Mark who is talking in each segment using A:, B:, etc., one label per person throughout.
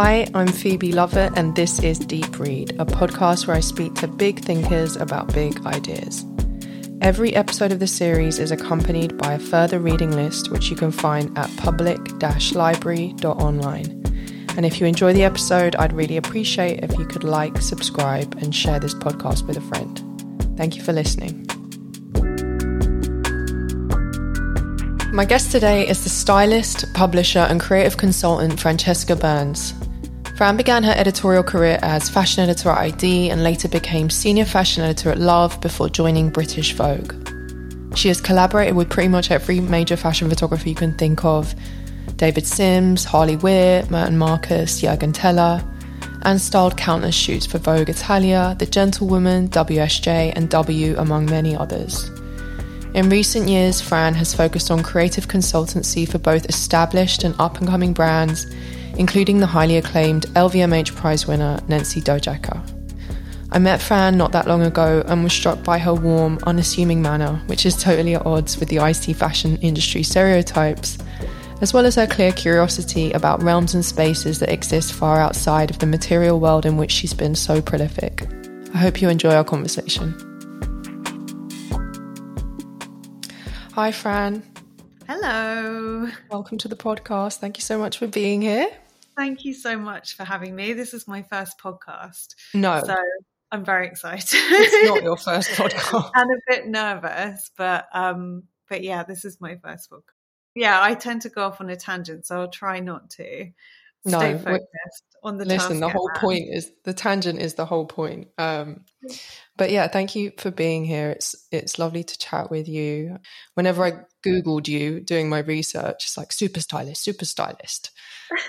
A: Hi, I'm Phoebe Lovett, and this is Deep Read, a podcast where I speak to big thinkers about big ideas. Every episode of the series is accompanied by a further reading list, which you can find at public library.online. And if you enjoy the episode, I'd really appreciate if you could like, subscribe, and share this podcast with a friend. Thank you for listening. My guest today is the stylist, publisher, and creative consultant Francesca Burns. Fran began her editorial career as fashion editor at ID and later became senior fashion editor at Love before joining British Vogue. She has collaborated with pretty much every major fashion photographer you can think of David Sims, Harley Weir, Mert and Marcus, Juergen Teller, and styled countless shoots for Vogue Italia, The Gentlewoman, WSJ, and W, among many others. In recent years, Fran has focused on creative consultancy for both established and up and coming brands including the highly acclaimed LVMH prize winner Nensi Dojaka. I met Fran not that long ago and was struck by her warm, unassuming manner, which is totally at odds with the iced fashion industry stereotypes, as well as her clear curiosity about realms and spaces that exist far outside of the material world in which she's been so prolific. I hope you enjoy our conversation. Hi, Fran.
B: Hello.
A: Welcome to the podcast. Thank you so much for being here.
B: Thank you so much for having me. This is my first podcast.
A: No.
B: So I'm very excited.
A: it's not your first podcast.
B: and a bit nervous, but um, but yeah, this is my first podcast. Yeah, I tend to go off on a tangent, so I'll try not to.
A: No,
B: stay focused on the
A: listen. The whole point is the tangent is the whole point. Um, but yeah, thank you for being here. It's it's lovely to chat with you. Whenever I googled you doing my research, it's like super stylist, super stylist.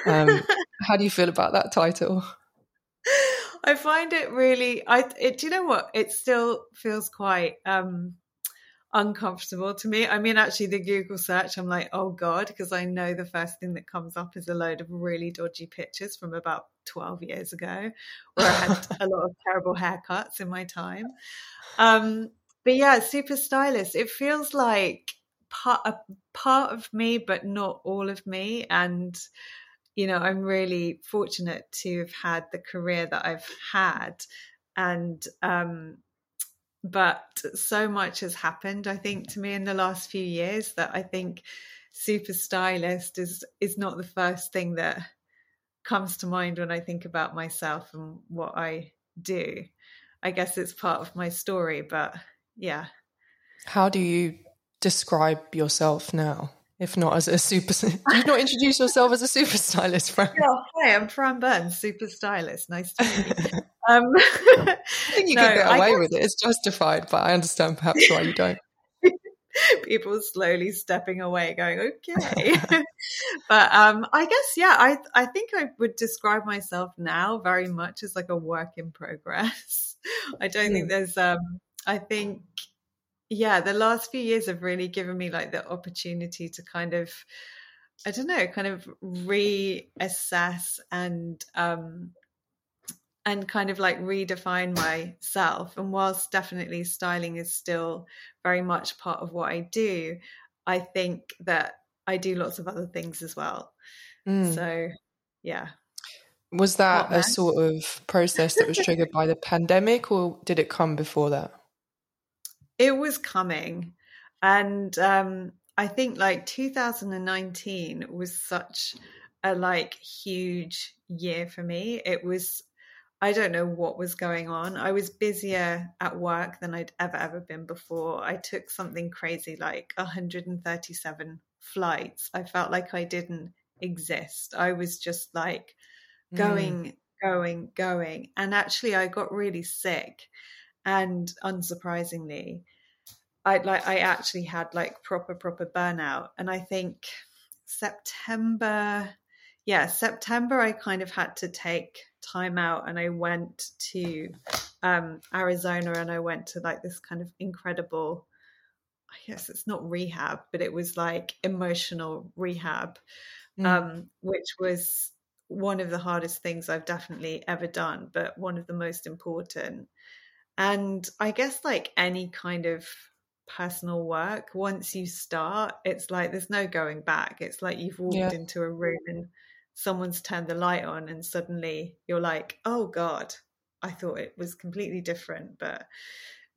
A: Um, how do you feel about that title?
B: I find it really. I. It, do you know what? It still feels quite um, uncomfortable to me. I mean, actually, the Google search, I'm like, oh God, because I know the first thing that comes up is a load of really dodgy pictures from about 12 years ago, where I had a lot of terrible haircuts in my time. Um, but yeah, super stylist. It feels like part a part of me, but not all of me. And you know, I'm really fortunate to have had the career that I've had, and um, but so much has happened i think to me in the last few years that i think super stylist is is not the first thing that comes to mind when i think about myself and what i do. I guess it's part of my story but yeah.
A: How do you describe yourself now if not as a super do you not introduce yourself as a super stylist Fran?
B: Yeah, hi i'm fran burns super stylist nice to meet you um,
A: I think you no, could get away guess... with it. It's justified, but I understand perhaps why you don't.
B: People slowly stepping away, going, "Okay," but um, I guess, yeah, I I think I would describe myself now very much as like a work in progress. I don't mm. think hmm. there's, um, I think, yeah, the last few years have really given me like the opportunity to kind of, I don't know, kind of reassess and um and kind of like redefine myself. And whilst definitely styling is still very much part of what I do, I think that I do lots of other things as well. Mm. So, yeah.
A: Was that a sort of process that was triggered by the pandemic, or did it come before that?
B: It was coming. And um, I think like 2019 was such a like huge year for me. It was I don't know what was going on. I was busier at work than I'd ever, ever been before. I took something crazy like 137 flights. I felt like I didn't exist. I was just like going, mm. going, going. And actually, I got really sick. And unsurprisingly, I like I actually had like proper proper burnout and I think September yeah, September, I kind of had to take time out and I went to um, Arizona and I went to like this kind of incredible, I guess it's not rehab, but it was like emotional rehab, mm. um, which was one of the hardest things I've definitely ever done, but one of the most important. And I guess like any kind of personal work, once you start, it's like there's no going back. It's like you've walked yeah. into a room and someone's turned the light on and suddenly you're like, oh God, I thought it was completely different, but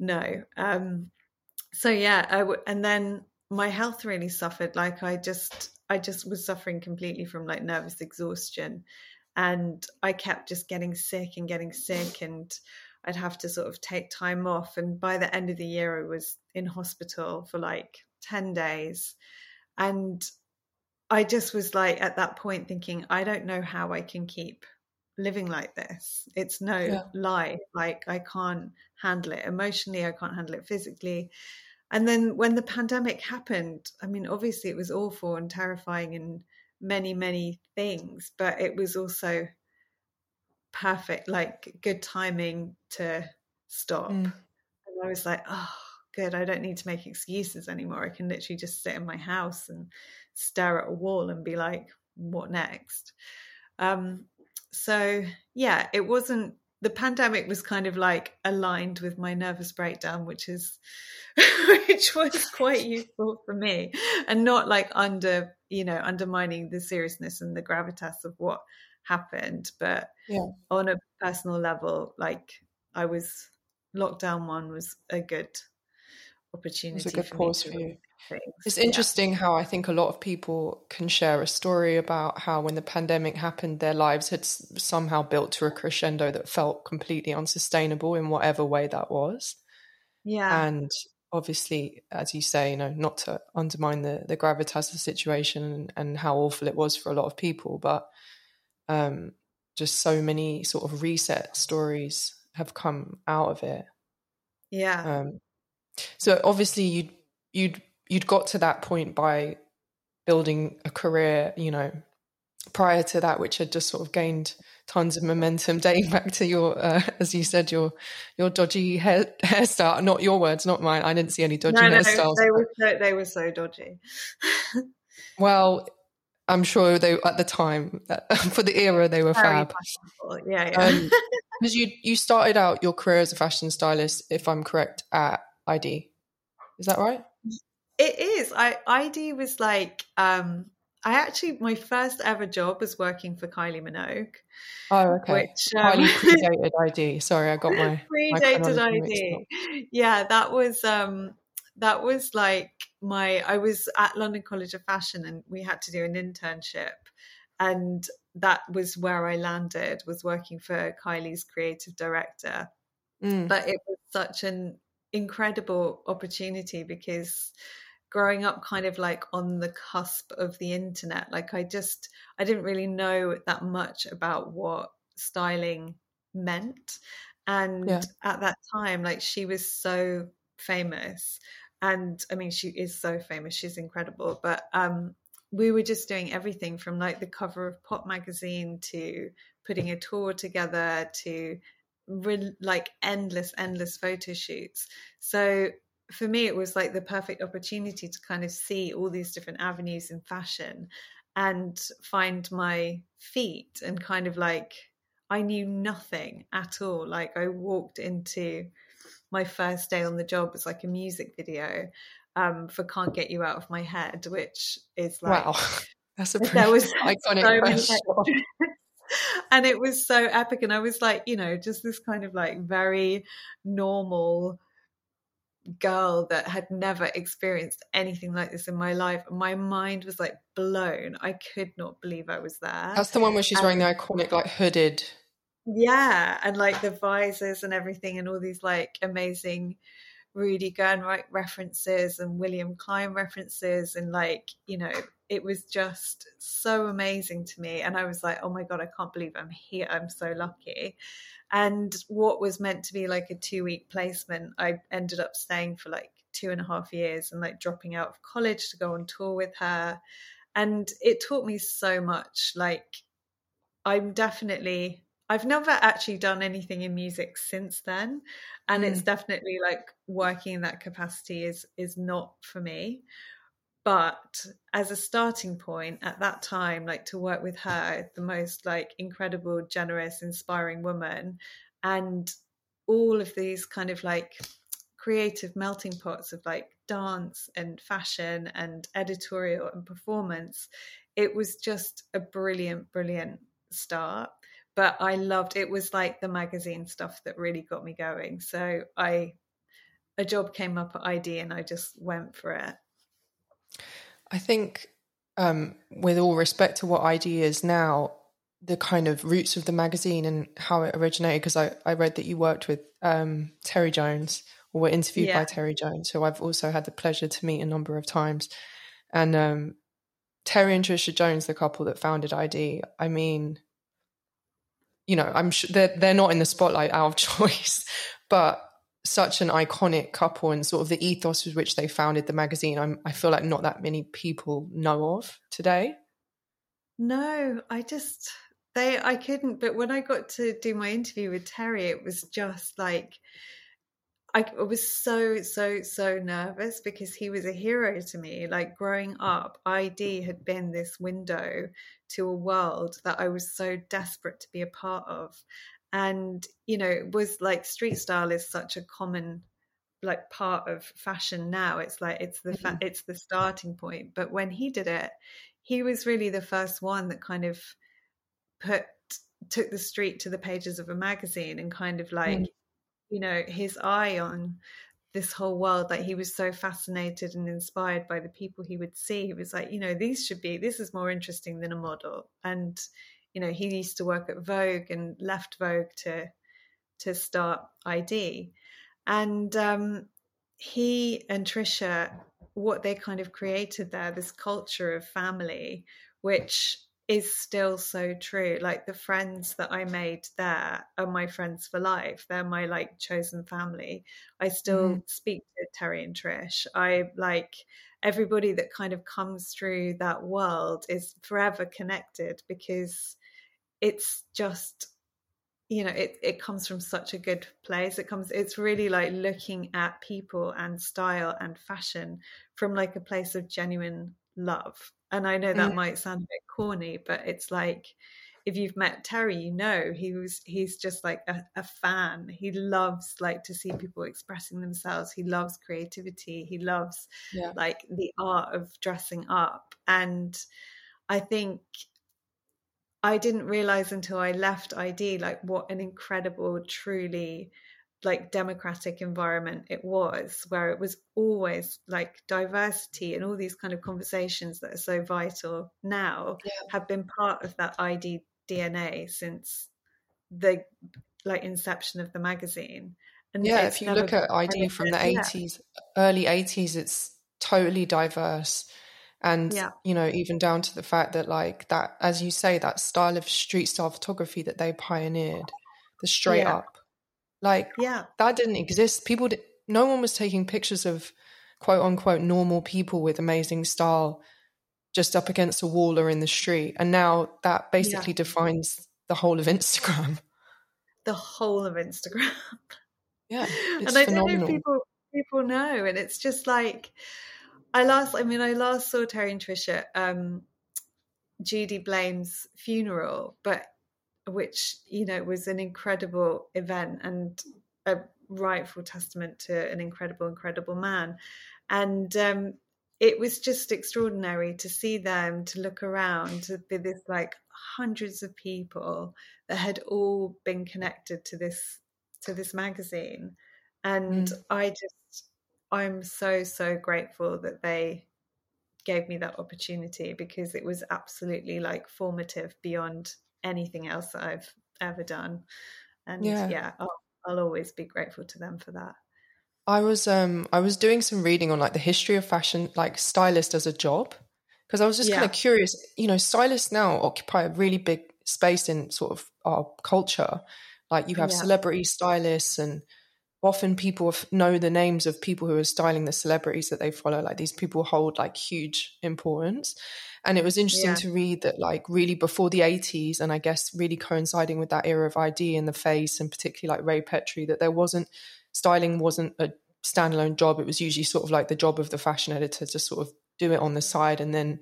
B: no. Um, so yeah, I w- and then my health really suffered. Like I just, I just was suffering completely from like nervous exhaustion, and I kept just getting sick and getting sick, and I'd have to sort of take time off. And by the end of the year, I was in hospital for like ten days, and I just was like at that point thinking, I don't know how I can keep living like this. It's no yeah. lie. Like I can't handle it emotionally, I can't handle it physically. And then when the pandemic happened, I mean, obviously it was awful and terrifying and many, many things, but it was also perfect, like good timing to stop. Mm. And I was like, oh, good. I don't need to make excuses anymore. I can literally just sit in my house and stare at a wall and be like, what next? Um, so yeah, it wasn't the pandemic was kind of like aligned with my nervous breakdown, which is which was quite useful for me, and not like under you know undermining the seriousness and the gravitas of what happened, but yeah. on a personal level, like I was lockdown one was a good opportunity.
A: It was a good pause for you. Things. It's interesting yeah. how I think a lot of people can share a story about how when the pandemic happened, their lives had somehow built to a crescendo that felt completely unsustainable in whatever way that was.
B: Yeah.
A: And obviously, as you say, you know, not to undermine the, the gravitas of the situation and, and how awful it was for a lot of people, but um, just so many sort of reset stories have come out of it.
B: Yeah.
A: Um, so obviously, you'd you'd you'd got to that point by building a career, you know, prior to that, which had just sort of gained tons of momentum, dating back to your, uh, as you said, your your dodgy hair hairstyle. Not your words, not mine. I didn't see any dodgy no, hairstyles.
B: They were so, they were so dodgy.
A: well, I'm sure they at the time for the era they were fab.
B: Yeah, yeah. Um,
A: because you you started out your career as a fashion stylist, if I'm correct, at ID. Is that right?
B: It is. I ID was like um I actually my first ever job was working for Kylie Minogue.
A: Oh, okay. Which um, Kylie predated ID. Sorry, I got my
B: predated my ID. Yeah, that was um that was like my I was at London College of Fashion and we had to do an internship and that was where I landed was working for Kylie's creative director. Mm. But it was such an incredible opportunity because growing up kind of like on the cusp of the internet like i just i didn't really know that much about what styling meant and yeah. at that time like she was so famous and i mean she is so famous she's incredible but um we were just doing everything from like the cover of pop magazine to putting a tour together to re- like endless endless photo shoots so for me, it was like the perfect opportunity to kind of see all these different avenues in fashion and find my feet and kind of like I knew nothing at all. Like I walked into my first day on the job as like a music video um, for "Can't Get You Out of My Head," which is like
A: wow, that's a pretty there was iconic. So
B: and it was so epic, and I was like, you know, just this kind of like very normal girl that had never experienced anything like this in my life. My mind was like blown. I could not believe I was there.
A: That's the one where she's and, wearing the iconic like hooded.
B: Yeah, and like the visors and everything, and all these like amazing Rudi Gernreich references and William Klein references, and like you know, it was just so amazing to me. And I was like, oh my god, I can't believe I'm here. I'm so lucky. And what was meant to be like a two week placement, I ended up staying for like two and a half years and like dropping out of college to go on tour with her. And it taught me so much. Like, I'm definitely, I've never actually done anything in music since then. And mm. it's definitely like working in that capacity is is not for me but as a starting point at that time like to work with her the most like incredible generous inspiring woman and all of these kind of like creative melting pots of like dance and fashion and editorial and performance. It was just a brilliant, brilliant start. But I loved it was like the magazine stuff that really got me going. So I a job came up at ID and I just went for it.
A: I think um, with all respect to what ID is now, the kind of roots of the magazine and how it originated, because I, I read that you worked with um, Terry Jones or were interviewed yeah. by Terry Jones, who I've also had the pleasure to meet a number of times. And um, Terry and Tricia Jones, the couple that founded ID, I mean, you know, I'm sure they're, they're not in the spotlight out of choice, but such an iconic couple and sort of the ethos with which they founded the magazine, I'm, I feel like not that many people know of today.
B: No, I just they I couldn't. But when I got to do my interview with Terry, it was just like I was so so so nervous because he was a hero to me. Like growing up, ID had been this window to a world that I was so desperate to be a part of and you know it was like street style is such a common like part of fashion now it's like it's the fa- mm-hmm. it's the starting point but when he did it he was really the first one that kind of put took the street to the pages of a magazine and kind of like mm. you know his eye on this whole world like he was so fascinated and inspired by the people he would see he was like you know these should be this is more interesting than a model and you know he used to work at Vogue and left Vogue to to start ID, and um, he and Tricia, what they kind of created there, this culture of family, which is still so true. Like the friends that I made there are my friends for life. They're my like chosen family. I still mm. speak to Terry and Trish. I like everybody that kind of comes through that world is forever connected because it's just you know it, it comes from such a good place. It comes it's really like looking at people and style and fashion from like a place of genuine love. And i know that mm. might sound a bit corny but it's like if you've met terry you know he was he's just like a, a fan. He loves like to see people expressing themselves. He loves creativity. He loves yeah. like the art of dressing up. And i think I didn't realize until I left ID like what an incredible, truly like democratic environment it was, where it was always like diversity and all these kind of conversations that are so vital now yeah. have been part of that ID DNA since the like inception of the magazine.
A: And yeah, if you look at ID from the eighties, yeah. early eighties, it's totally diverse and yeah. you know even down to the fact that like that as you say that style of street style photography that they pioneered the straight yeah. up like yeah that didn't exist people did, no one was taking pictures of quote unquote normal people with amazing style just up against a wall or in the street and now that basically yeah. defines the whole of instagram
B: the whole of instagram
A: yeah
B: and i phenomenal. don't know if people people know and it's just like I last, I mean, I last saw Terry and Tricia um, Judy Blame's funeral, but which you know was an incredible event and a rightful testament to an incredible, incredible man. And um, it was just extraordinary to see them, to look around, to be this like hundreds of people that had all been connected to this to this magazine. And mm. I just I'm so, so grateful that they gave me that opportunity because it was absolutely like formative beyond anything else that I've ever done. And yeah, yeah I'll, I'll always be grateful to them for that.
A: I was um I was doing some reading on like the history of fashion, like stylist as a job, because I was just yeah. kind of curious. You know, stylists now occupy a really big space in sort of our culture. Like you have yeah. celebrity stylists and often people know the names of people who are styling the celebrities that they follow like these people hold like huge importance and it was interesting yeah. to read that like really before the 80s and i guess really coinciding with that era of id in the face and particularly like ray petri that there wasn't styling wasn't a standalone job it was usually sort of like the job of the fashion editor to sort of do it on the side and then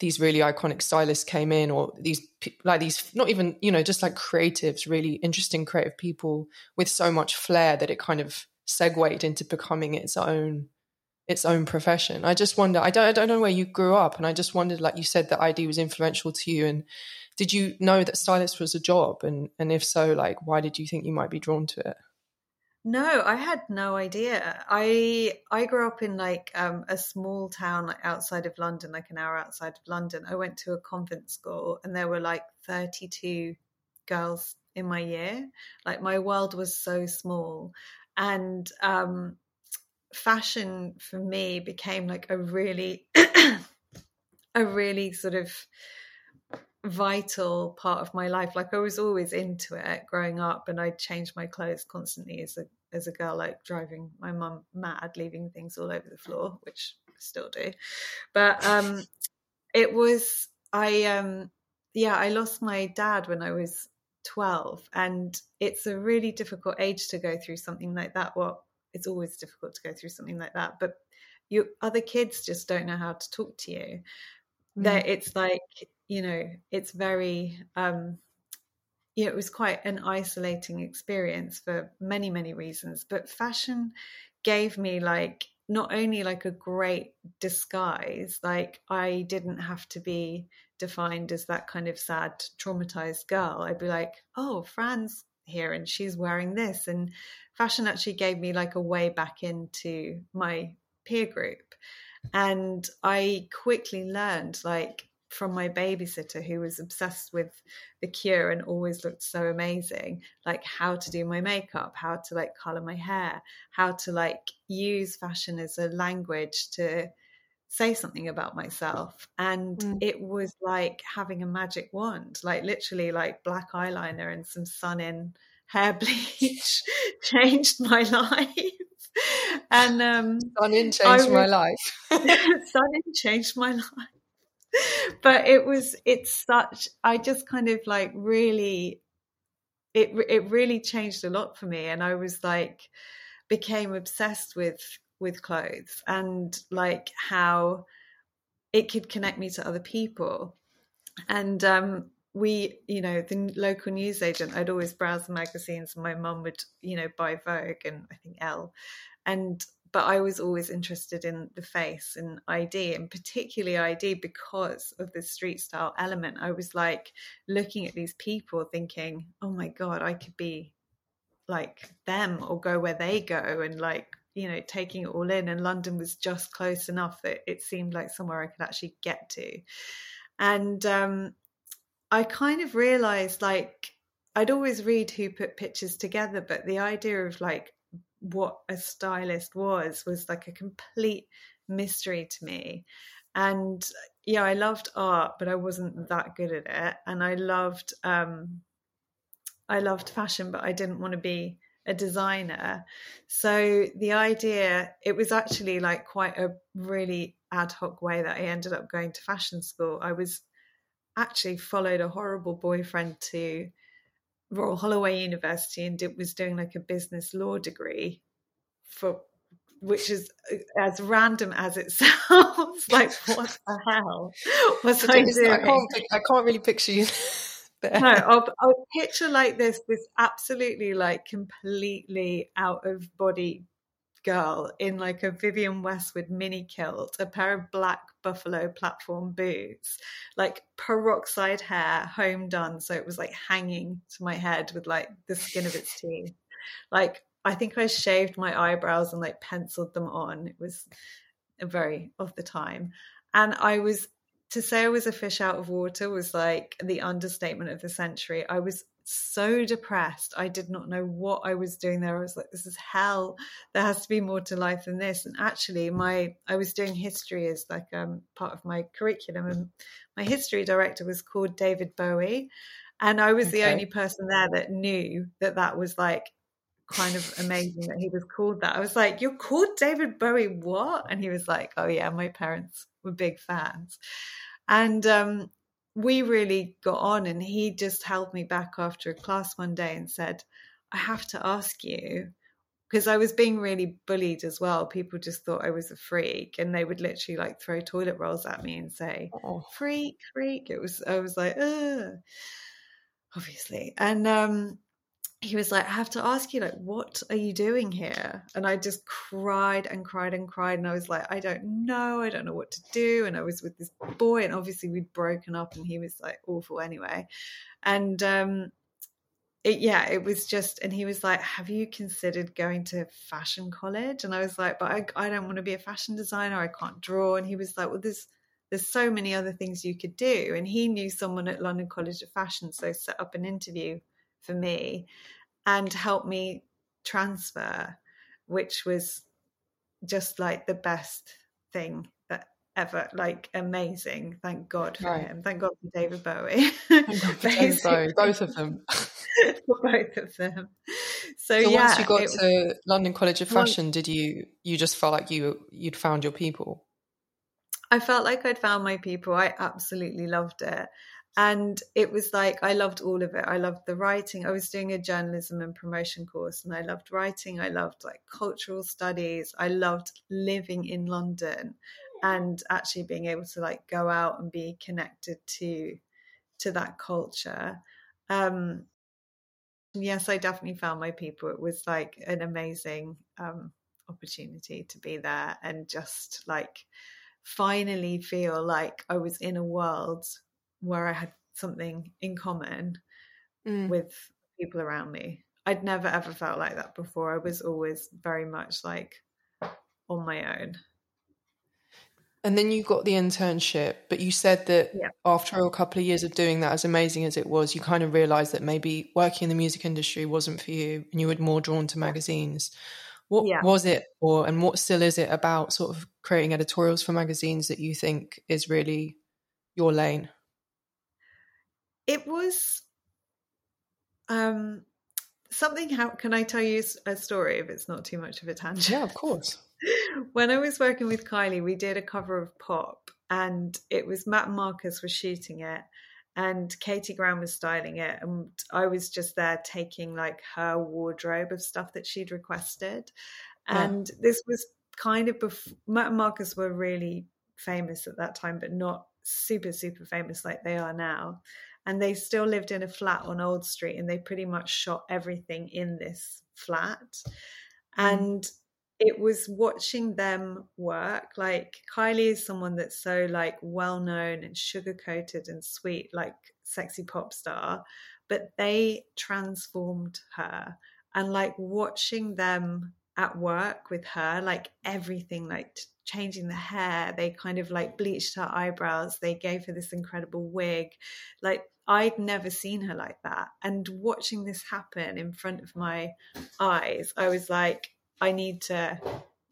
A: these really iconic stylists came in or these like these not even you know just like creatives really interesting creative people with so much flair that it kind of segued into becoming its own its own profession. I just wonder. I don't. I don't know where you grew up, and I just wondered. Like you said, that ID was influential to you, and did you know that stylist was a job? And and if so, like why did you think you might be drawn to it?
B: No, I had no idea. I I grew up in like um, a small town outside of London, like an hour outside of London. I went to a convent school, and there were like thirty two girls in my year. Like my world was so small, and um, fashion for me became like a really a really sort of vital part of my life. Like i was always into it growing up and i changed my clothes constantly as a as a girl like driving my mum mad leaving things all over the floor which I still do. But um it was i um yeah i lost my dad when i was 12 and it's a really difficult age to go through something like that. Well it's always difficult to go through something like that but your other kids just don't know how to talk to you. Mm. that it's like you know it's very um you know it was quite an isolating experience for many many reasons but fashion gave me like not only like a great disguise like i didn't have to be defined as that kind of sad traumatized girl. I'd be like oh fran's here and she's wearing this and fashion actually gave me like a way back into my peer group. And i quickly learned like from my babysitter who was obsessed with the cure and always looked so amazing like how to do my makeup how to like color my hair how to like use fashion as a language to say something about myself. And mm. it was like having a magic wand like literally like black eyeliner and some sun in hair bleach changed my life. And um
A: sun in changed my life.
B: sun in changed my life but it was it's such i just kind of like really it it really changed a lot for me and i was like became obsessed with with clothes and like how it could connect me to other people. And um we you know the local newsagent i'd always browse the magazines and my mum would you know buy vogue and i think elle. And but i was always interested in the face and id and particularly id because of the street style element. I was like looking at these people thinking oh my god i could be like them or go where they go and like you know taking it all in and london was just close enough that it seemed like somewhere i could actually get to. And um, i kind of realized like i'd always read who put pictures together but the idea of like what a stylist was was like a complete mystery to me and yeah i loved art but i wasn't that good at it and i loved um i loved fashion but i didn't want to be a designer. So the idea, it was actually like quite a really ad hoc way that I ended up going to fashion school. I was actually followed a horrible boyfriend to Royal Holloway University and it was doing like a business law degree for which is as random as it sounds. like what the hell was I doing?
A: I can't, I can't really picture you
B: no, I'll, I'll picture like this, this absolutely like completely out of body girl in like a Vivienne Westwood mini kilt, a pair of black buffalo platform boots, like peroxide hair, home done. So it was like hanging to my head with like the skin of its teeth. Like I think I shaved my eyebrows and like penciled them on. It was very of the time. And I was to say I was a fish out of water was like the understatement of the century. I was so depressed. I did not know what I was doing there. I was like, this is hell. There has to be more to life than this. And actually, my I was doing history as like um, part of my curriculum, and my history director was called David Bowie, and I was okay. the only person there that knew that that was like kind of amazing that he was called that. I was like, "You're called David Bowie, what?" And he was like, "Oh yeah, my parents were big fans." And um, we really got on, and he just held me back after a class one day and said, I have to ask you because I was being really bullied as well. People just thought I was a freak, and they would literally like throw toilet rolls at me and say, oh. "Freak, freak." It was I was like, Ugh. obviously, and um, he was like, I have to ask you, like, what are you doing here? And I just cried and cried and cried. And I was like, I don't know. I don't know what to do. And I was with this boy, and obviously we'd broken up, and he was like awful anyway. And um, it, yeah, it was just, and he was like, Have you considered going to fashion college? And I was like, But I, I don't want to be a fashion designer. I can't draw. And he was like, Well, there's, there's so many other things you could do. And he knew someone at London College of Fashion, so set up an interview for me and help me transfer, which was just like the best thing that ever, like amazing. Thank God for right. him. Thank God for David Bowie.
A: For David Bowie, both of them.
B: for both of them. So,
A: so
B: yeah,
A: once you got was, to London College of Fashion, well, did you you just felt like you you'd found your people?
B: I felt like I'd found my people. I absolutely loved it and it was like i loved all of it. I loved the writing. I was doing a journalism and promotion course and i loved writing. I loved like cultural studies. I loved living in london and actually being able to like go out and be connected to to that culture. Um yes i definitely found my people. It was like an amazing um opportunity to be there and just like finally feel like i was in a world where I had something in common mm. with people around me. I'd never ever felt like that before. I was always very much like on my own.
A: And then you got the internship, but you said that yeah. after a couple of years of doing that, as amazing as it was, you kind of realized that maybe working in the music industry wasn't for you and you were more drawn to magazines. What yeah. was it, or and what still is it about sort of creating editorials for magazines that you think is really your lane?
B: It was um something how can i tell you a story if it's not too much of a tangent?
A: Yeah of course.
B: When i was working with kylie we did a cover of pop and it was mert marcus was shooting it and katie grand was styling it and i was just there taking like her wardrobe of stuff that she'd requested. And yeah. this was kind of before mert and marcus were really famous at that time but not super super famous like they are now and they still lived in a flat on Old Street and they pretty much shot everything in this flat. Mm. And it was watching them work. Like Kylie is someone that's so like well known and sugar coated and sweet, like sexy pop star, but they transformed her. And like watching them at work with her, like everything, like changing the hair, they kind of like bleached her eyebrows, they gave her this incredible wig. Like I'd never seen her like that. And watching this happen in front of my eyes, I was like, I need to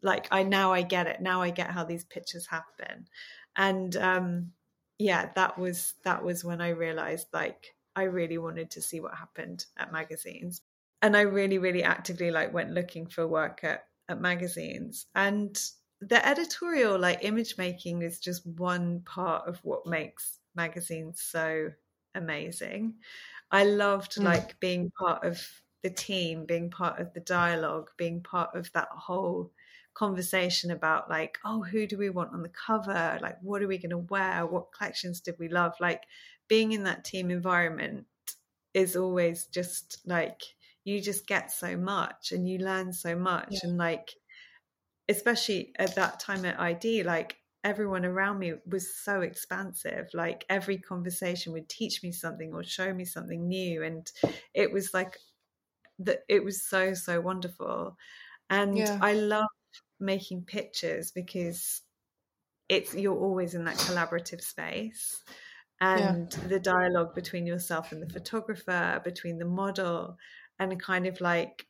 B: like I now I get it. Now I get how these pictures happen. And um yeah, that was that was when I realized like I really wanted to see what happened at magazines. And I really, really actively like went looking for work at, at magazines. And the editorial like image making is just one part of what makes magazines so amazing. I loved mm. like being part of the team, being part of the dialogue, being part of that whole conversation about like, oh, who do we want on the cover? Like, what are we going to wear? What collections did we love? Like, being in that team environment is always just like you just get so much and you learn so much yeah. and like especially at that time at ID like everyone around me was so expansive like every conversation would teach me something or show me something new and it was like that it was so so wonderful and yeah. i love making pictures because it's you're always in that collaborative space and yeah. the dialogue between yourself and the photographer between the model and kind of like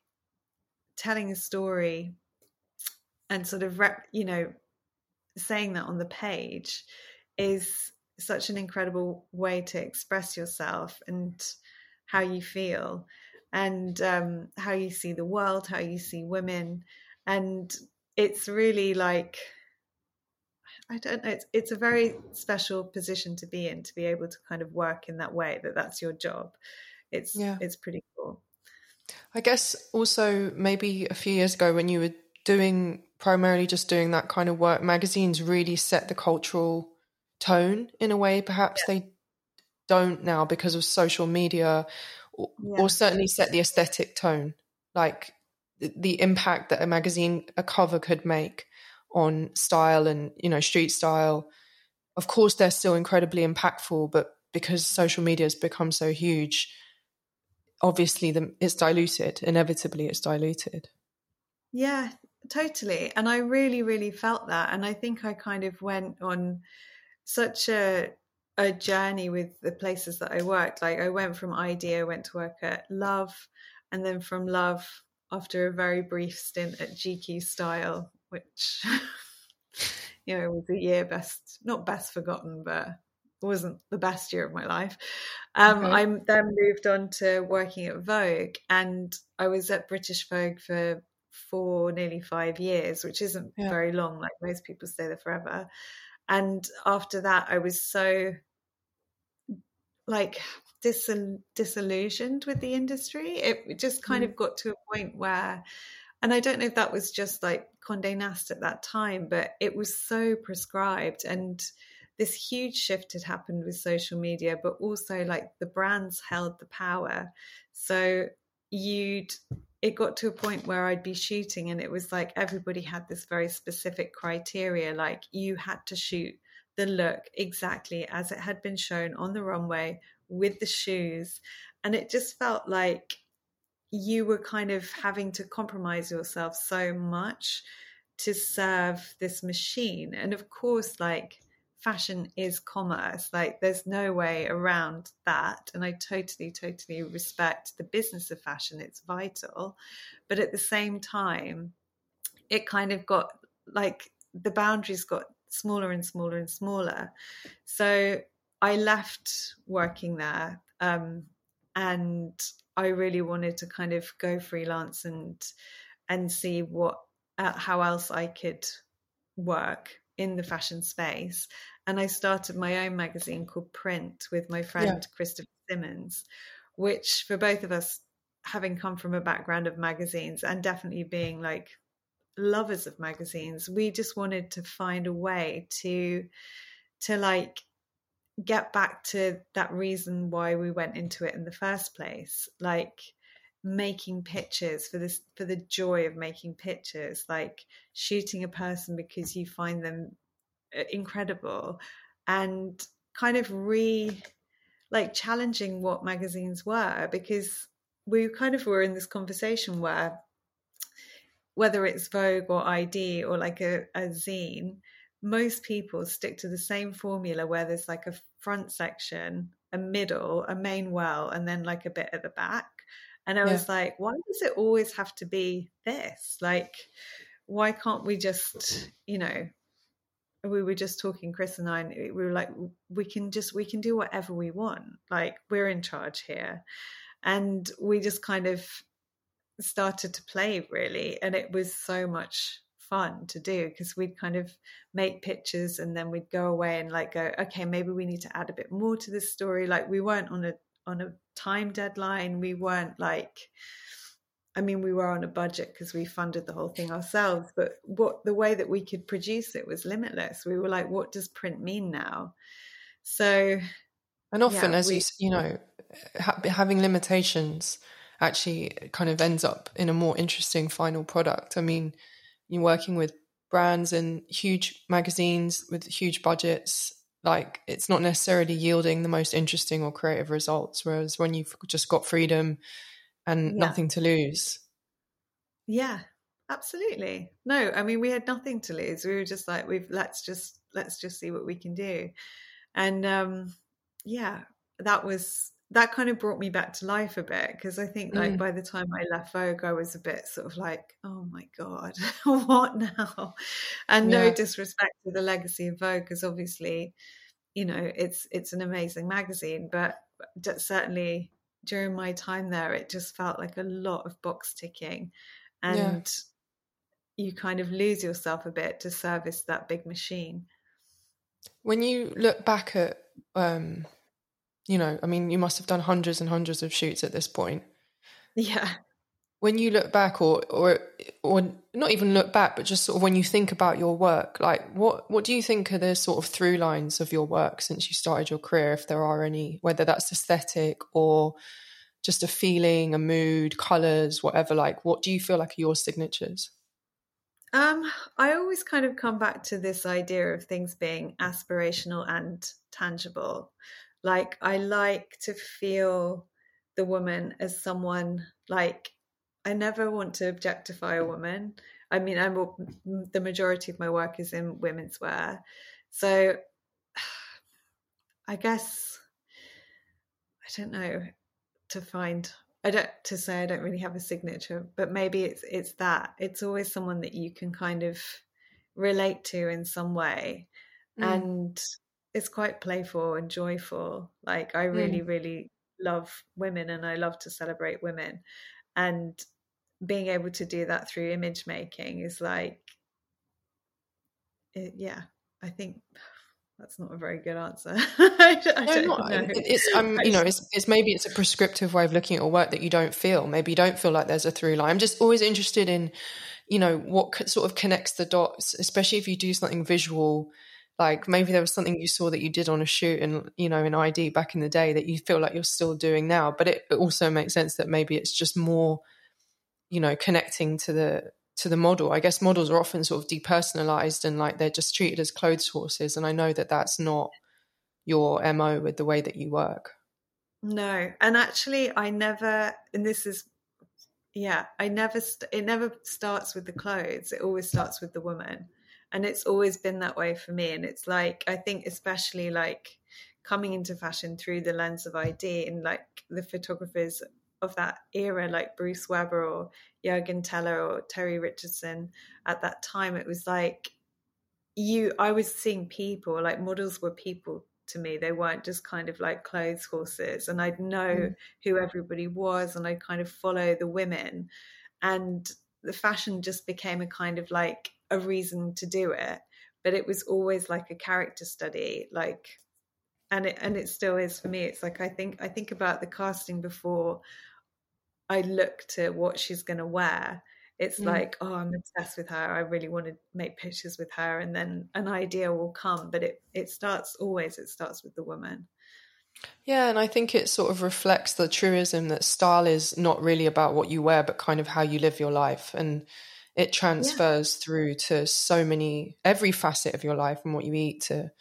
B: telling a story and sort of rep, you know saying that on the page is such an incredible way to express yourself and how you feel and um, how you see the world, how you see women. And it's really like, I don't know, it's, it's a very special position to be in to be able to kind of work in that way, that that's your job. It's, yeah. it's pretty cool.
A: I guess also maybe a few years ago when you were doing primarily just doing that kind of work, magazines really set the cultural tone in a way perhaps yeah. they don't now because of social media or, yeah. or certainly set the aesthetic tone, like the, the impact that a magazine, a cover could make on style and you know street style. Of course, they're still incredibly impactful, but because social media has become so huge, obviously the, it's diluted. Inevitably, it's diluted.
B: Yeah, totally. And I really, really felt that. And I think I kind of went on such a a journey with the places that I worked. Like I went from ID, went to work at Love, and then from Love, after a very brief stint at GQ Style, which you know was a year best, not best forgotten, but wasn't the best year of my life. Um, okay. I then moved on to working at Vogue, and I was at British Vogue for for nearly five years, which isn't yeah. very long. Like most people stay there forever. And after that, I was so like disillusioned with the industry. It just kind mm. of got to a point where, and I don't know if that was just like Condé Nast at that time, but it was so prescribed and this huge shift had happened with social media, but also like the brands held the power. So you'd it got to a point where I'd be shooting and it was like everybody had this very specific criteria like you had to shoot the look exactly as it had been shown on the runway with the shoes. And it just felt like you were kind of having to compromise yourself so much to serve this machine. And of course like fashion is commerce. Like there's no way around that. And I totally, totally respect the business of fashion. It's vital. But at the same time, it kind of got like the boundaries got smaller and smaller and smaller. So I left working there. Um, and I really wanted to kind of go freelance and and see what uh, how else I could work in the fashion space. And I started my own magazine called Print with my friend yeah. Christopher Simmons, which for both of us, having come from a background of magazines and definitely being like lovers of magazines, we just wanted to find a way to to like get back to that reason why we went into it in the first place. Like making pictures for this for the joy of making pictures like shooting a person because you find them uh, incredible and kind of re like challenging what magazines were because we kind of were in this conversation where whether it's Vogue or ID or like a, a zine, most people stick to the same formula where there's like a front section, a middle, a main well, and then like a bit at the back. And I yeah. was like, why does it always have to be this? Like, why can't we just, you know, we were just talking, Chris and I, and we were like, we can just, we can do whatever we want. Like, we're in charge here. And we just kind of started to play really. And it was so much fun to do because we'd kind of make pictures and then we'd go away and like go okay maybe we need to add a bit more to this story like we weren't on a on a time deadline. We weren't like, I mean, we were on a budget because we funded the whole thing ourselves, but what the way that we could produce it was limitless. We were like, what does print mean now? So,
A: and often, yeah, as we, you you know, ha- having limitations actually kind of ends up in a more interesting final product. I mean, you're working with brands and huge magazines with huge budgets like it's not necessarily yielding the most interesting or creative results whereas when you've just got freedom and yeah. nothing to lose.
B: Yeah absolutely. No i mean we had nothing to lose. We were just like we've let's just let's just see what we can do. And um yeah that was that kind of brought me back to life a bit because I think like mm. by the time I left Vogue, I was a bit sort of like, oh my god, what now? And yeah. no disrespect to the legacy of Vogue, because obviously, you know, it's it's an amazing magazine, but certainly during my time there, it just felt like a lot of box ticking, and yeah. you kind of lose yourself a bit to service that big machine.
A: When you look back at um you know, I mean, you must have done hundreds and hundreds of shoots at this point.
B: Yeah.
A: When you look back, or or or not even look back, but just sort of when you think about your work, like what what do you think are the sort of through lines of your work since you started your career, if there are any, whether that's aesthetic or just a feeling, a mood, colors, whatever? Like, what do you feel like are your signatures?
B: Um, I always kind of come back to this idea of things being aspirational and tangible. Like, I like to feel the woman as someone like I never want to objectify a woman. I mean, I'm the majority of my work is in women's wear, so I guess I don't know to find. I don't to say I don't really have a signature, but maybe it's it's that it's always someone that you can kind of relate to in some way, mm. and it's quite playful and joyful. Like I really, mm. really love women, and I love to celebrate women, and being able to do that through image making is like it, yeah i think that's not a very good answer. I, I
A: no, not. Know. It's um, you know, it's, it's maybe it's a prescriptive way of looking at a work that you don't feel. Maybe you don't feel like there's a through line. I'm just always interested in, you know, what sort of connects the dots, especially if you do something visual. Like maybe there was something you saw that you did on a shoot and you know in ID back in the day that you feel like you're still doing now. But it, it also makes sense that maybe it's just more you know connecting to the to the model i guess models are often sort of depersonalized and like they're just treated as clothes horses and i know that that's not your mo with the way that you work
B: no and actually i never and this is yeah i never st- it never starts with the clothes it always starts with the woman and it's always been that way for me and it's like i think especially like coming into fashion through the lens of ID and like the photographers of that era, like Bruce Weber or Juergen Teller or Terry Richardson, at that time, it was like you, I was seeing people, like models were people to me. They weren't just kind of like clothes horses. And I'd know mm. who everybody was and I'd kind of follow the women. And the fashion just became a kind of like a reason to do it. But it was always like a character study, like and it and it still is for me. It's like I think I think about the casting before I look to what she's going to wear, it's mm. like, oh, I'm obsessed with her. I really want to make pictures with her, and then an idea will come. But it it starts always. It starts with the woman.
A: Yeah, and I think it sort of reflects the truism that style is not really about what you wear, but kind of how you live your life, and it transfers yeah. through to so many every facet of your life, from what you eat to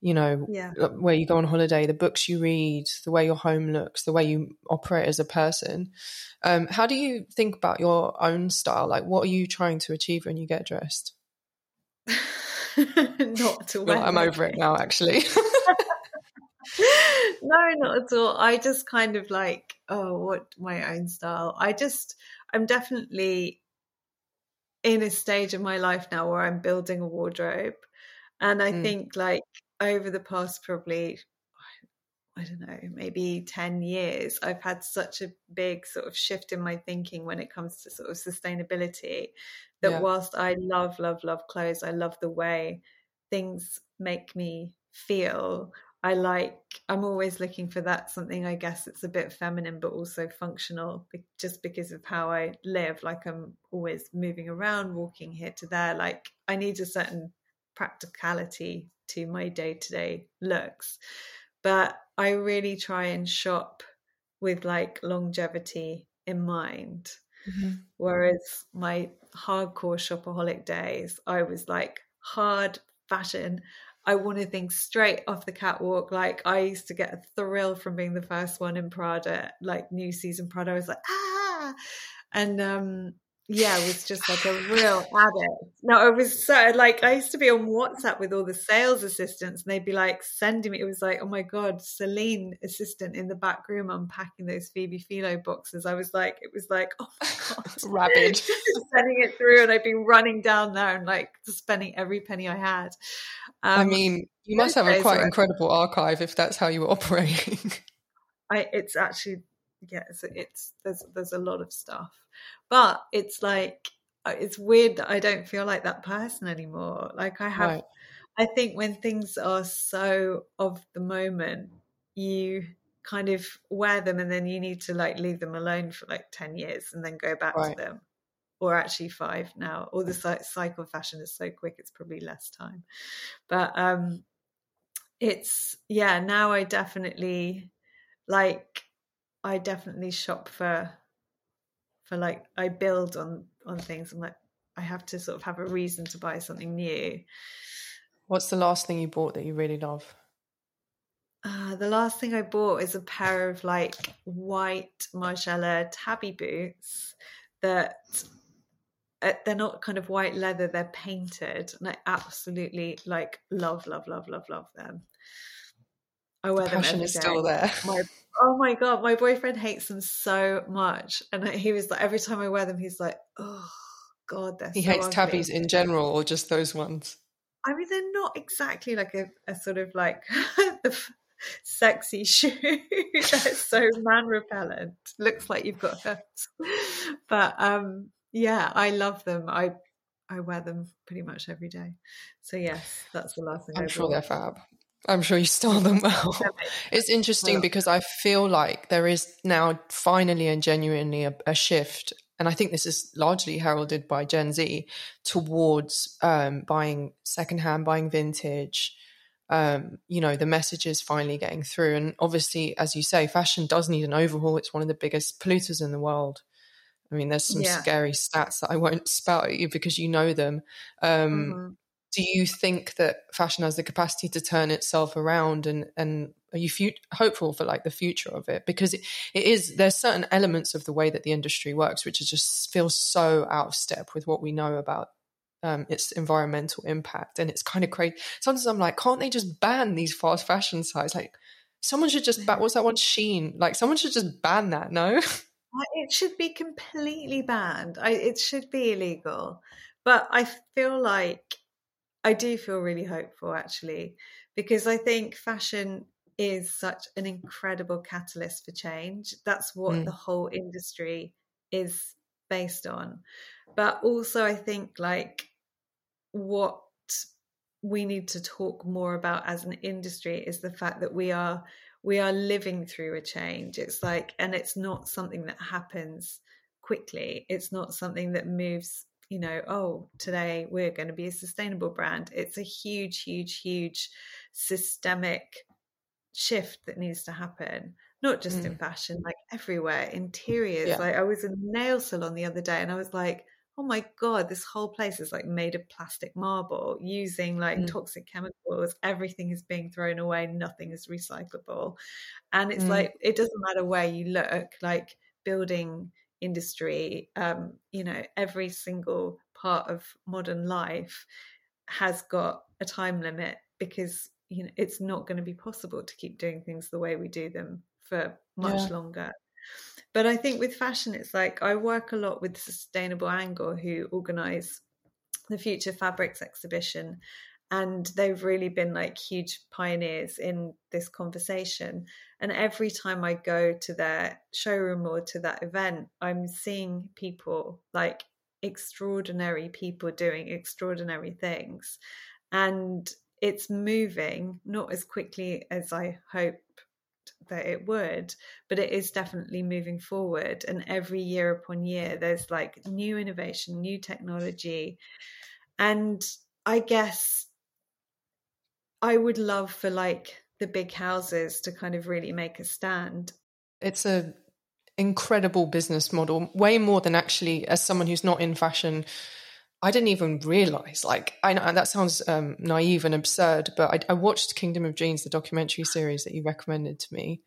A: you know yeah. where you go on holiday the books you read the way your home looks the way you operate as a person. Um, how do you think about your own style? Like what are you trying to achieve when you get dressed?
B: Not to well,
A: i'm over it now actually.
B: No not at all. I just kind of like oh what my own style. I just i'm definitely in a stage of my life now where i'm building a wardrobe and I mm. think like over the past probably I don't know, maybe 10 years, I've had such a big sort of shift in my thinking when it comes to sort of sustainability that yeah. whilst I love, love, love clothes, I love the way things make me feel. I like, I'm always looking for that something, I guess it's a bit feminine, but also functional, just because of how I live. Like I'm always moving around, walking here to there. Like I need a certain practicality to my day to day looks. But I really try and shop with like longevity in mind. Mm-hmm. Whereas my hardcore shopaholic days, I was like hard fashion. I wanted things straight off the catwalk. Like I used to get a thrill from being the first one in Prada, like new season Prada. I was like, ah, and um, yeah, it was just like a real addict. No, I was so like I used to be on WhatsApp with all the sales assistants, and they'd be like sending me. It was like, oh my god, Celine assistant in the back room unpacking those Phoebe Philo boxes. I was like, it was like, oh my god,
A: rabid,
B: sending it through, and I'd be running down there and like spending every penny I had.
A: Um, I mean, you must have a quite incredible archive if that's how you were operating.
B: I, it's actually yeah, it's, it's there's there's a lot of stuff, but it's like uh, it's weird that I don't feel like that person anymore. Like I have, right. I think when things are so of the moment, you kind of wear them and then you need to like leave them alone for like 10 years and then go back right. to them or actually five now or the cycle of fashion is so quick it's probably less time but um it's yeah now i definitely like I definitely shop for for like I build on on things. I'm like I have to sort of have a reason to buy something new.
A: What's the last thing you bought that you really love?
B: Uh, the last thing I bought is a pair of like white Margiela tabby boots that uh, they're not kind of white leather, they're painted. And I absolutely like love, love, love, love, love them.
A: I wear the them every is day. still there.
B: My, oh my god, my boyfriend hates them so much, and he was like, every time I wear them, he's like, oh god, they're.
A: He
B: so
A: hates
B: ugly.
A: tabbies in general, or just those ones.
B: I mean, they're not exactly like a, a sort of like the sexy shoe that's so man repellent. Looks like you've got hurt, but um, yeah, I love them. I I wear them pretty much every day. So yes, that's the last thing.
A: I'm
B: I
A: sure they're fab. I'm sure you style them well. It's interesting because I feel like there is now finally and genuinely a, a shift, and I think this is largely heralded by Gen Z towards um, buying secondhand, buying vintage. Um, you know, the message is finally getting through, and obviously, as you say, fashion does need an overhaul. It's one of the biggest polluters in the world. I mean, there's some yeah. scary stats that I won't spout at you because you know them. Um, mm-hmm do you think that fashion has the capacity to turn itself around and and are you fu- hopeful for like the future of it? Because it, it is there's certain elements of the way that the industry works which just feels so out of step with what we know about um, its environmental impact. And it's kind of crazy. Sometimes i'm like can't they just ban these fast fashion sites? Like someone should just ban what's that one? Shein. Like someone should just ban that no?
B: It should be completely banned. I, it should be illegal. But i feel like I do feel really hopeful actually, because I think fashion is such an incredible catalyst for change. That's what mm. the whole industry is based on. But also, I think like what we need to talk more about as an industry is the fact that we are we are living through a change it's like and it's not something that happens quickly it's not something that moves you know, oh, today we're going to be a sustainable brand. It's a huge, huge, huge systemic shift that needs to happen, not just mm. in fashion, like everywhere, interiors. Yeah. Like I was in a nail salon the other day and I was like, oh my god this whole place is like made of plastic marble using like mm. toxic chemicals everything is being thrown away nothing is recyclable and it's mm. like it doesn't matter where you look like building industry, um, you know, every single part of modern life has got a time limit because you know it's not going to be possible to keep doing things the way we do them for much yeah. longer. But I think with fashion, it's like I work a lot with Sustainable Angle, who organise the Future Fabrics exhibition, and they've really been like huge pioneers in this conversation. And every time i go to their showroom or to that event i'm seeing people like extraordinary people doing extraordinary things. And it's moving not as quickly as i hoped that it would but it is definitely moving forward. And every year upon year there's like new innovation new technology. And i guess I would love for like the big houses to kind of really make a stand.
A: It's a incredible business model, way more than actually as someone who's not in fashion. I didn't even realize. Like, I know that sounds um, naive and absurd, but I, I, watched Kingdom of Dreams, the documentary series that you recommended to me,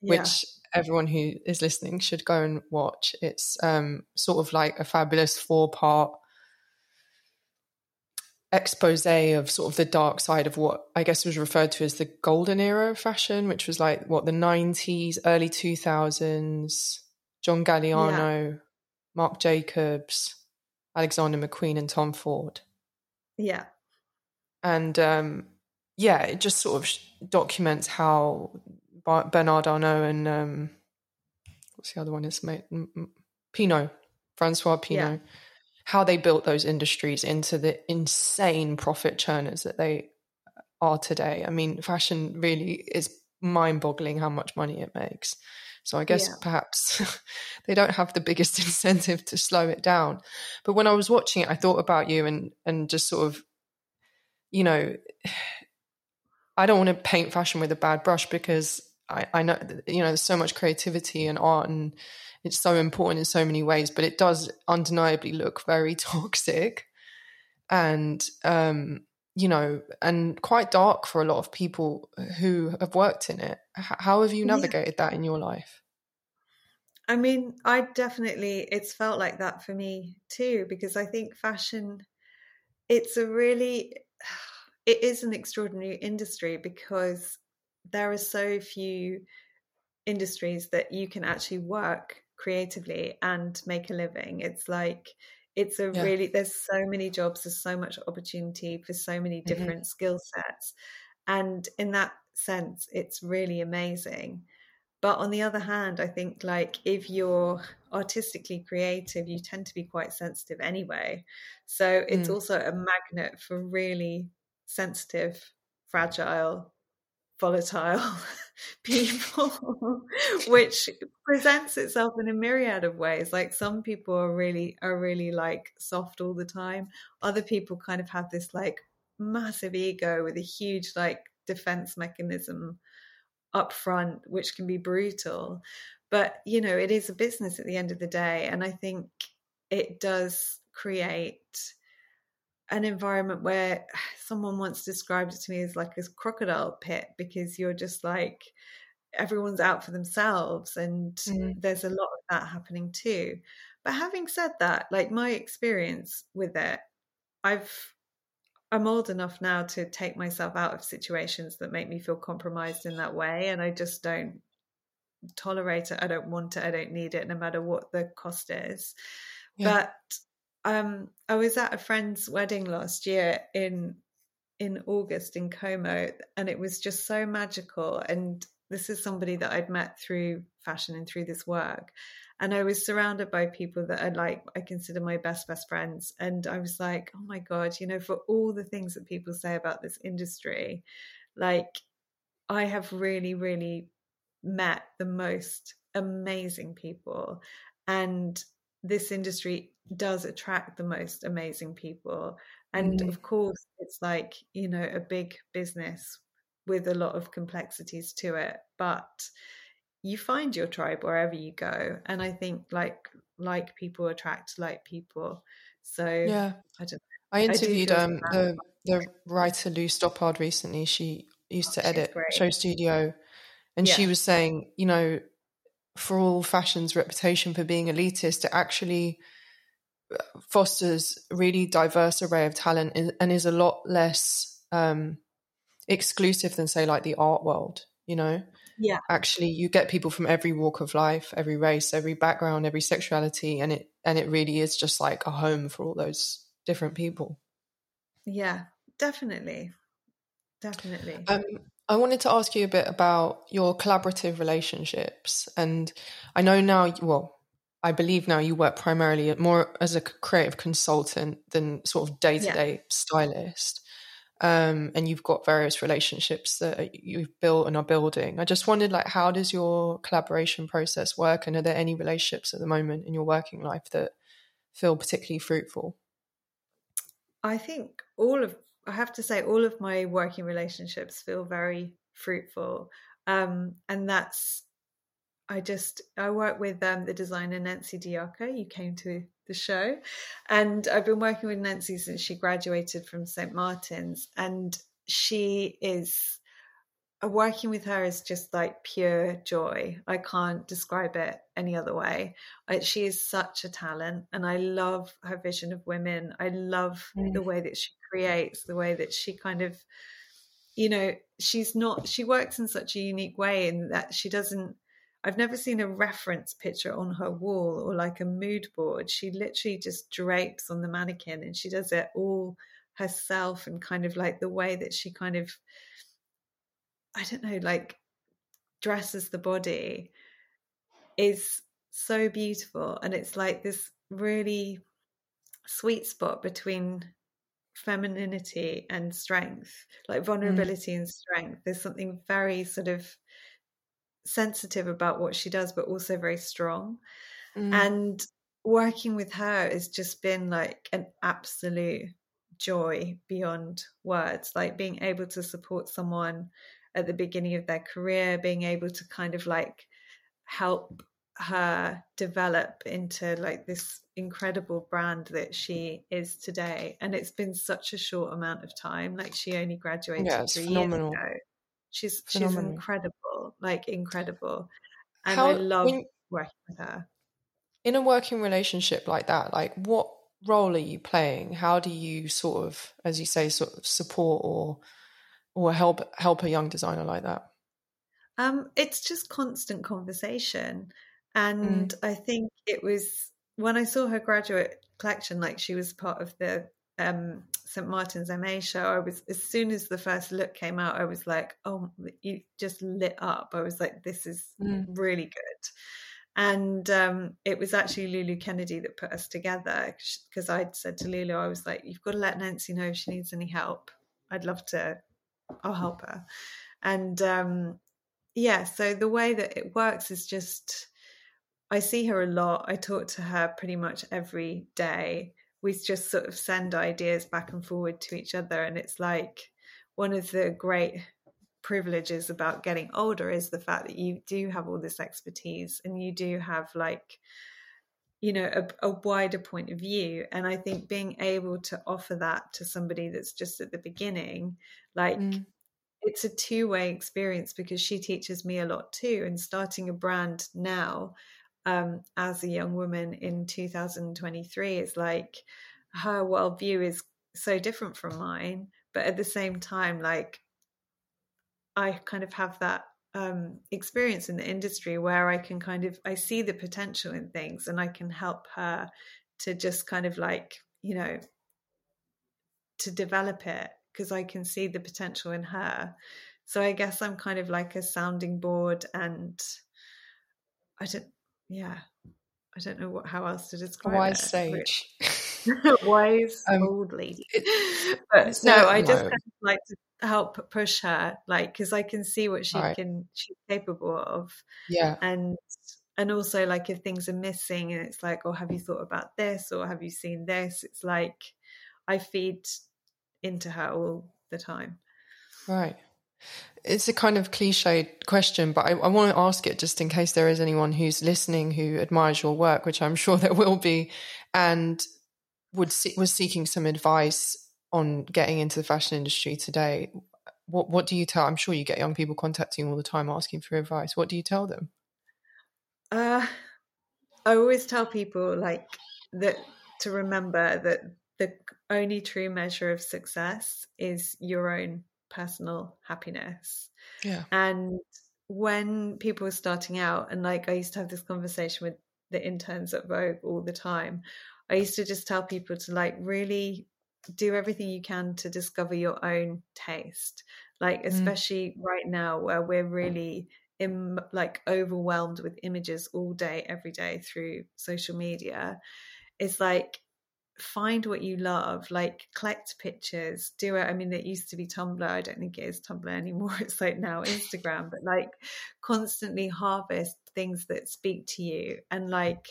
A: yeah. which everyone who is listening should go and watch. It's um, sort of like a fabulous four part expose of sort of the dark side of what I guess was referred to as the golden era of fashion, which was like what the 90s, early 2000s, John Galliano, yeah. Marc Jacobs, Alexander McQueen, and Tom Ford.
B: Yeah.
A: And um, yeah, it just sort of documents how Bernard Arnault and um, what's the other one? Is mate Pinault, Francois Pinault. Yeah how they built those industries into the insane profit churners that they are today. I mean, fashion really is mind boggling how much money it makes. So I guess yeah. perhaps they don't have the biggest incentive to slow it down. But when I was watching it, I thought about you and and just sort of, you know, I don't want to paint fashion with a bad brush because I, I know you know there's so much creativity and art and it's so important in so many ways, but it does undeniably look very toxic and um, you know, and quite dark for a lot of people who have worked in it. How have you navigated yeah. that in your life?
B: I mean, I definitely, it's felt like that for me too, because I think fashion, it's a really, it is an extraordinary industry because there are so few industries that you can actually work creatively and make a living. It's like, it's a yeah. really there's so many jobs there's so much opportunity for so many mm-hmm. different mm-hmm. skill sets and in that sense it's really amazing but on the other hand i think like if you're artistically creative you tend to be quite sensitive anyway so it's mm. also a magnet for really sensitive fragile volatile people which presents itself in a myriad of ways. Like some people are really are really like soft all the time. Other people kind of have this like massive ego with a huge like defense mechanism up front which can be brutal. But you know it is a business at the end of the day and i think it does create an environment where someone once described it to me as like a crocodile pit because you're just like everyone's out for themselves and mm. there's a lot of that happening too but having said that like my experience with it i've i'm old enough now to take myself out of situations that make me feel compromised in that way and i just don't tolerate it i don't want it i don't need it no matter what the cost is yeah. but um, I was at a friend's wedding last year in in August in Como, and it was just so magical. And this is somebody that I'd met through fashion and through this work. And I was surrounded by people that I like, I consider my best, best friends. And I was like, oh my God, you know, for all the things that people say about this industry, like I have really, really met the most amazing people. And this industry does attract the most amazing people. And mm. of course, it's like, you know, a big business with a lot of complexities to it. But you find your tribe wherever you go. And I think like like people attract like people. So
A: yeah, I don't know. I interviewed I um the the writer Lou Stoppard recently. She used to oh, edit SHOWstudio and yeah. she was saying, you know, for all fashion's reputation for being elitist, it actually fosters a really diverse array of talent and is a lot less um, exclusive than say like the art world you know?
B: Yeah.
A: Actually you get people from every walk of life every race every background every sexuality and it and it really is just like a home for all those different people.
B: Yeah definitely. Definitely.
A: Um, I wanted to ask you a bit about your collaborative relationships. And I know now, well, I believe now you work primarily more as a creative consultant than sort of day to day stylist. Um, and you've got various relationships that you've built and are building. I just wondered, like, how does your collaboration process work? And are there any relationships at the moment in your working life that feel particularly fruitful?
B: I think all of, I have to say, all of my working relationships feel very fruitful. Um, and that's I just I work with um, the designer Nensi Dojaka. You came to the show, and I've been working with Nensi since she graduated from St Martin's, and she is uh, working with her is just like pure joy. I can't describe it any other way. I, she is such a talent, and I love her vision of women. I love mm. the way that she creates, the way that she kind of, you know, she's not. She works in such a unique way in that she doesn't I've never seen a reference picture on her wall or like a mood board. She literally just drapes on the mannequin and she does it all herself and kind of like the way that she kind of, I don't know, like dresses the body is so beautiful. And it's like this really sweet spot between femininity and strength, like mm. vulnerability mm. and strength. There's something very sort of sensitive about what she does, but also very strong. Mm. And working with her has just been like an absolute joy beyond words. Like being able to support someone at the beginning of their career, being able to kind of like help her develop into like this incredible brand that she is today. And it's been such a short amount of time. Like she only graduated yeah, three phenomenal. years ago. She's phenomenal. she's incredible, like incredible. And How, I love when, working with her.
A: In a working relationship like that, like what role are you playing? How do you sort of, as you say, sort of support or or help help a young designer like that?
B: Um, it's just constant conversation. And mm. I think it was when I saw her graduate collection, like she was part of the um, St. Martin's MA show, I was, as soon as the first look came out, I was like, oh, you just lit up. I was like, this is mm. really good. And um, it was actually Lulu Kennedy that put us together because I'd said to Lulu, I was like, you've got to let Nensi know if she needs any help. I'd love to, I'll help her. And um, yeah, so the way that it works is just, I see her a lot. I talk to her pretty much every day. We just sort of send ideas back and forward to each other. And it's like one of the great privileges about getting older is the fact that you do have all this expertise and you do have like, you know, a, a wider point of view. And I think being able to offer that to somebody that's just at the beginning, like, mm it's a two way experience because she teaches me a lot too. And starting a brand now um, as a young woman in 2023 is like her worldview is so different from mine, but at the same time, like I kind of have that um, experience in the industry where I can kind of I see the potential in things and I can help her to just kind of like you know to develop it because I can see the potential in her. So I guess I'm kind of like a sounding board and I don't yeah, I don't know what how else to describe
A: wise
B: it.
A: sage,
B: wise um, old lady. But no, I just kind of like to help push her, like because I can see what she right. can she's capable of.
A: Yeah,
B: and and also like if things are missing and it's like, oh, have you thought about this or have you seen this? It's like I feed into her all the time.
A: Right. It's a kind of cliched question, but I, I, want to ask it just in case there is anyone who's listening who admires your work, which I'm sure there will be, and would see, was seeking some advice on getting into the fashion industry today. What what do you tell? I'm sure you get young people contacting you all the time asking for advice. What do you tell them?
B: Uh, I always tell people like that to remember that the only true measure of success is your own personal happiness.
A: Yeah.
B: And when people are starting out, and like I used to have this conversation with the interns at Vogue all the time, I used to just tell people to like really do everything you can to discover your own taste. Like, mm. especially mm. right now where we're really in, like overwhelmed with images all day, every day through social media. It's like find what you love like collect pictures do it. I mean it used to be tumblr. I don't think it is tumblr anymore. It's like now instagram but like constantly harvest things that speak to you and like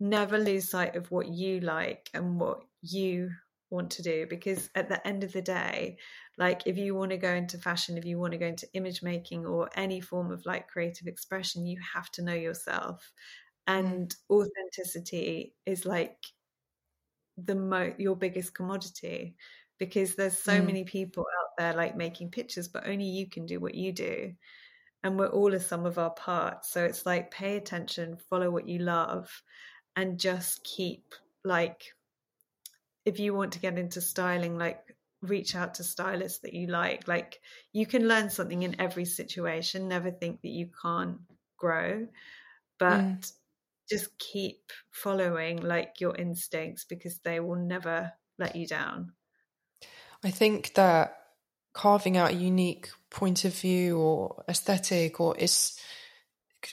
B: never lose sight of what you like and what you want to do because at the end of the day like if you want to go into fashion if you want to go into image making or any form of like creative expression you have to know yourself. Mm. and authenticity is like the mo your biggest commodity because there's so mm. many people out there like making pictures but only you can do what you do. And we're all a sum of our parts. So it's like pay attention follow what you love and just keep like if you want to get into styling like reach out to stylists that you like. Like you can learn something in every situation never think that you can't grow but mm just keep following like your instincts because they will never let you down.
A: I think that carving out a unique point of view or aesthetic or is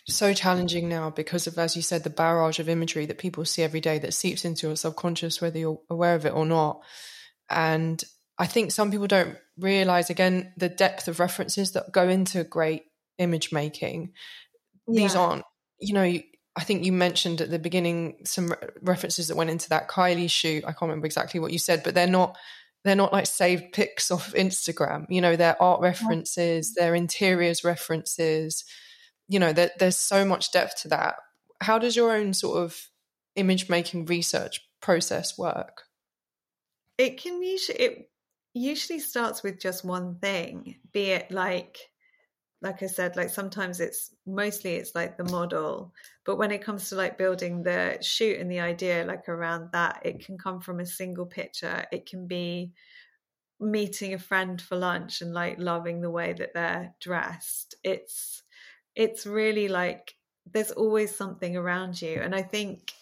A: so challenging now because of as you said the barrage of imagery that people see every day that seeps into your subconscious whether you're aware of it or not and i think some people don't realize again the depth of references that go into great image making yeah. these aren't you know I think you mentioned at the beginning some re- references that went into that Kylie shoot. I can't remember exactly what you said, but they're not they're not like saved pics off Instagram. You know, they're art references, mm-hmm. they're interiors references. You know, there, there's so much depth to that. How does your own sort of image making research process work?
B: It can usually it usually starts with just one thing, be it like like I said, like sometimes it's mostly it's like the model, but when it comes to like building the shoot and the idea, like around that, it can come from a single picture. It can be meeting a friend for lunch and like loving the way that they're dressed. It's it's really like there's always something around you, and I think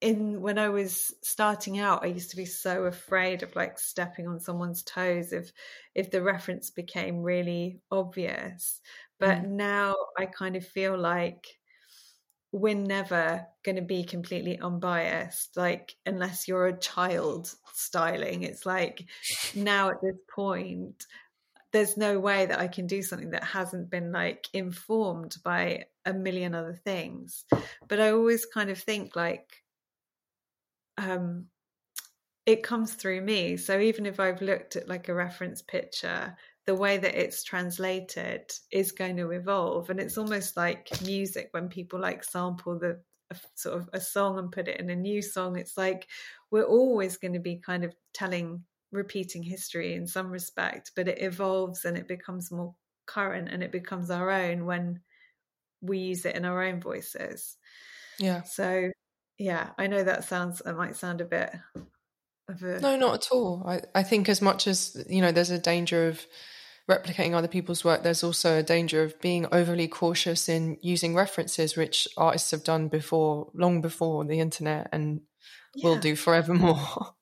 B: in when I was starting out, I used to be so afraid of like stepping on someone's toes if if the reference became really obvious. But mm. now I kind of feel like we're never going to be completely unbiased like unless you're a child styling it's like now at this point there's no way that I can do something that hasn't been like informed by a million other things but I always kind of think like um, it comes through me. So even if I've looked at like a reference picture, the way that it's translated is going to evolve. And it's almost like music when people like sample the sort of a song and put it in a new song. It's like we're always going to be kind of telling, repeating history in some respect, but it evolves and it becomes more current and it becomes our own when we use it in our own voices.
A: Yeah.
B: So yeah, I know that sounds it might sound a bit of a
A: No, not at all. I, I think as much as, you know, there's a danger of replicating other people's work, there's also a danger of being overly cautious in using references, which artists have done before, long before the internet and yeah. will do forevermore.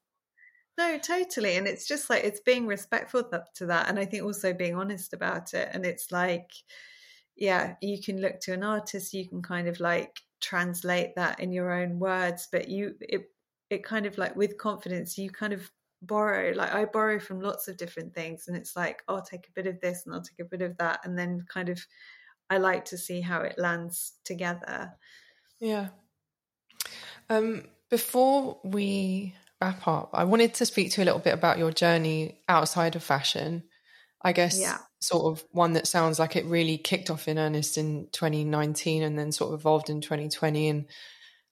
B: No, totally. And it's just like it's being respectful to that. And I think also being honest about it. And it's like, yeah, you can look to an artist, you can kind of like translate that in your own words but you it it kind of like with confidence you kind of borrow like i borrow from lots of different things and it's like i'll take a bit of this and i'll take a bit of that and then kind of i like to see how it lands together.
A: Yeah. Um before we wrap up i wanted to speak to you a little bit about your journey outside of fashion. I guess
B: yeah
A: sort of one that sounds like it really kicked off in earnest in 2019 and then sort of evolved in 2020 and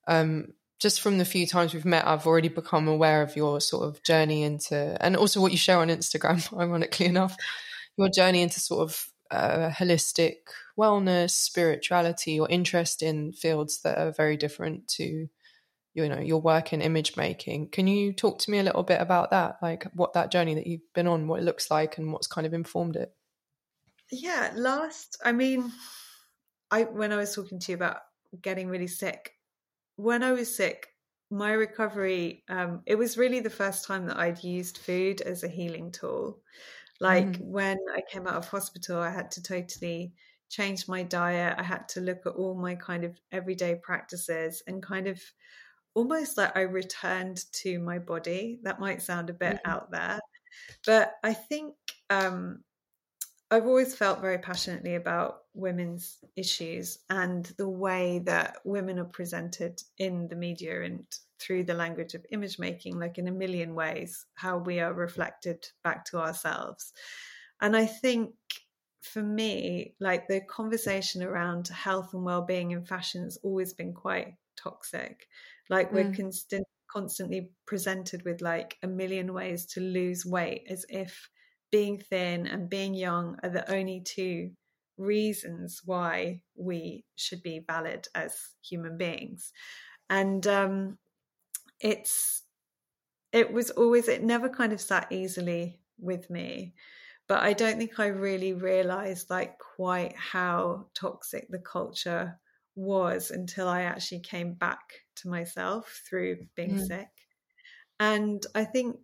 A: um, just from the few times we've met i've already become aware of your sort of journey into and also what you share on instagram ironically enough your journey into sort of uh, holistic wellness spirituality or interest in fields that are very different to you know your work in image making. Can you talk to me a little bit about that? Like what that journey that you've been on what it looks like and what's kind of informed it
B: yeah, last, I mean, I when I was talking to you about getting really sick, when I was sick, my recovery, um, it was really the first time that I'd used food as a healing tool. Like mm. when I came out of hospital, I had to totally change my diet. I had to look at all my kind of everyday practices and kind of almost like I returned to my body. That might sound a bit mm. out there, but I think um, I've always felt very passionately about women's issues and the way that women are presented in the media and through the language of image making, like in a million ways, how we are reflected back to ourselves. And I think for me, like the conversation around health and well-being in fashion has always been quite toxic. Like we're mm. constant, constantly presented with like a million ways to lose weight as if being thin and being young are the only two reasons why we should be valid as human beings. And um, it's it was always it never kind of sat easily with me but i don't think i really realized like quite how toxic the culture was until i actually came back to myself through being mm. sick and i think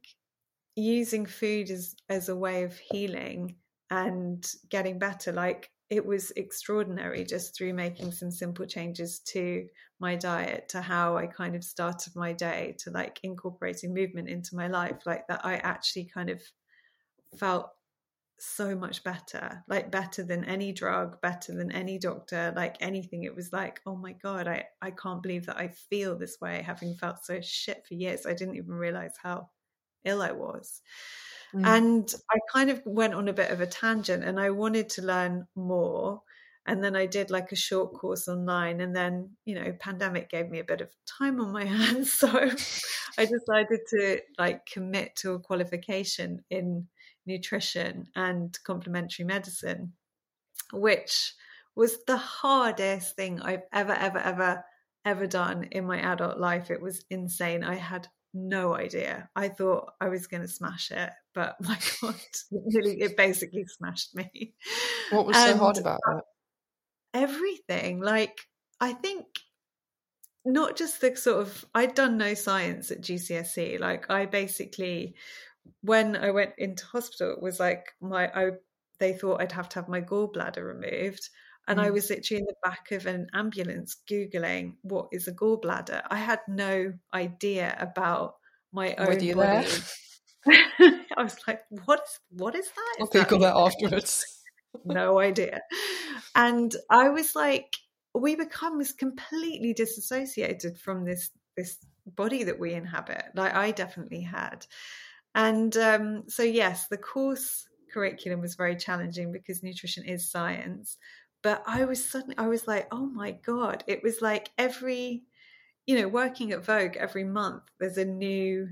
B: using food as as a way of healing and getting better like it was extraordinary just through making some simple changes to my diet to how I kind of started my day to like incorporating movement into my life like that I actually kind of felt so much better like better than any drug better than any doctor like anything. It was like oh my god I I can't believe that I feel this way having felt so shit for years. I didn't even realize how ill I was. Mm. And I kind of went on a bit of a tangent and I wanted to learn more. And then I did like a short course online. And then, you know, pandemic gave me a bit of time on my hands. So I decided to like commit to a qualification in nutrition and complementary medicine, which was the hardest thing I've ever, ever, ever, ever done in my adult life. It was insane. I had no idea. I thought I was going to smash it, but my God, it really, it basically smashed me.
A: What was and so hard about it?
B: Everything. Like, I think not just the sort of, I'd done no science at GCSE. Like, I basically, when I went into hospital, it was like my, I, they thought I'd have to have my gallbladder removed. And mm. I was literally in the back of an ambulance Googling what is a gallbladder. I had no idea about my own body. I was like, what is what is that?
A: I'll Google that, that afterwards.
B: no idea. And I was like, we become completely disassociated from this this body that we inhabit. Like I definitely had. And um, so yes, the course curriculum was very challenging because nutrition is science but I was suddenly, I was like, oh my God. It was like every, you know, working at Vogue every month, there's a new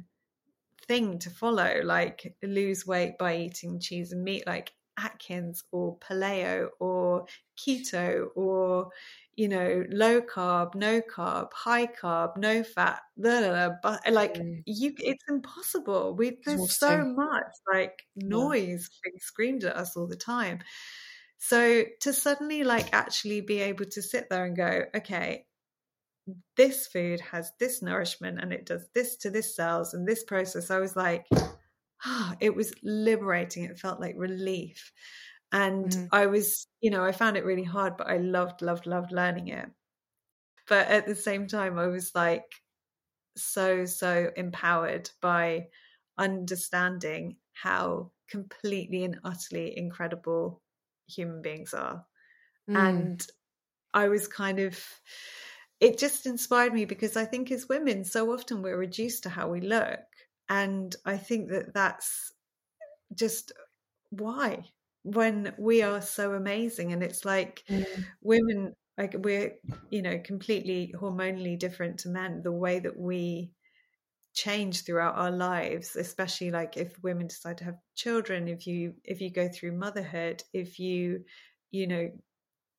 B: thing to follow, like lose weight by eating cheese and meat, like Atkins or paleo or keto or, you know, low carb, no carb, high carb, no fat, blah, blah, blah, but like mm. you, it's impossible. We there's so much like noise yeah. being screamed at us all the time. So to suddenly like actually be able to sit there and go, okay, this food has this nourishment and it does this to this cells and this process, I was like, ah, it was liberating. It felt like relief. And mm. I was, you know, I found it really hard, but I loved, loved, loved learning it. But at the same time, I was like so, so empowered by understanding how completely and utterly incredible human beings are. Mm. And I was kind of, it just inspired me because I think as women, so often we're reduced to how we look. And I think that that's just why when we are so amazing and it's like mm. women like we're you know completely hormonally different to men the way that we change throughout our lives especially like if women decide to have children if you if you go through motherhood if you you know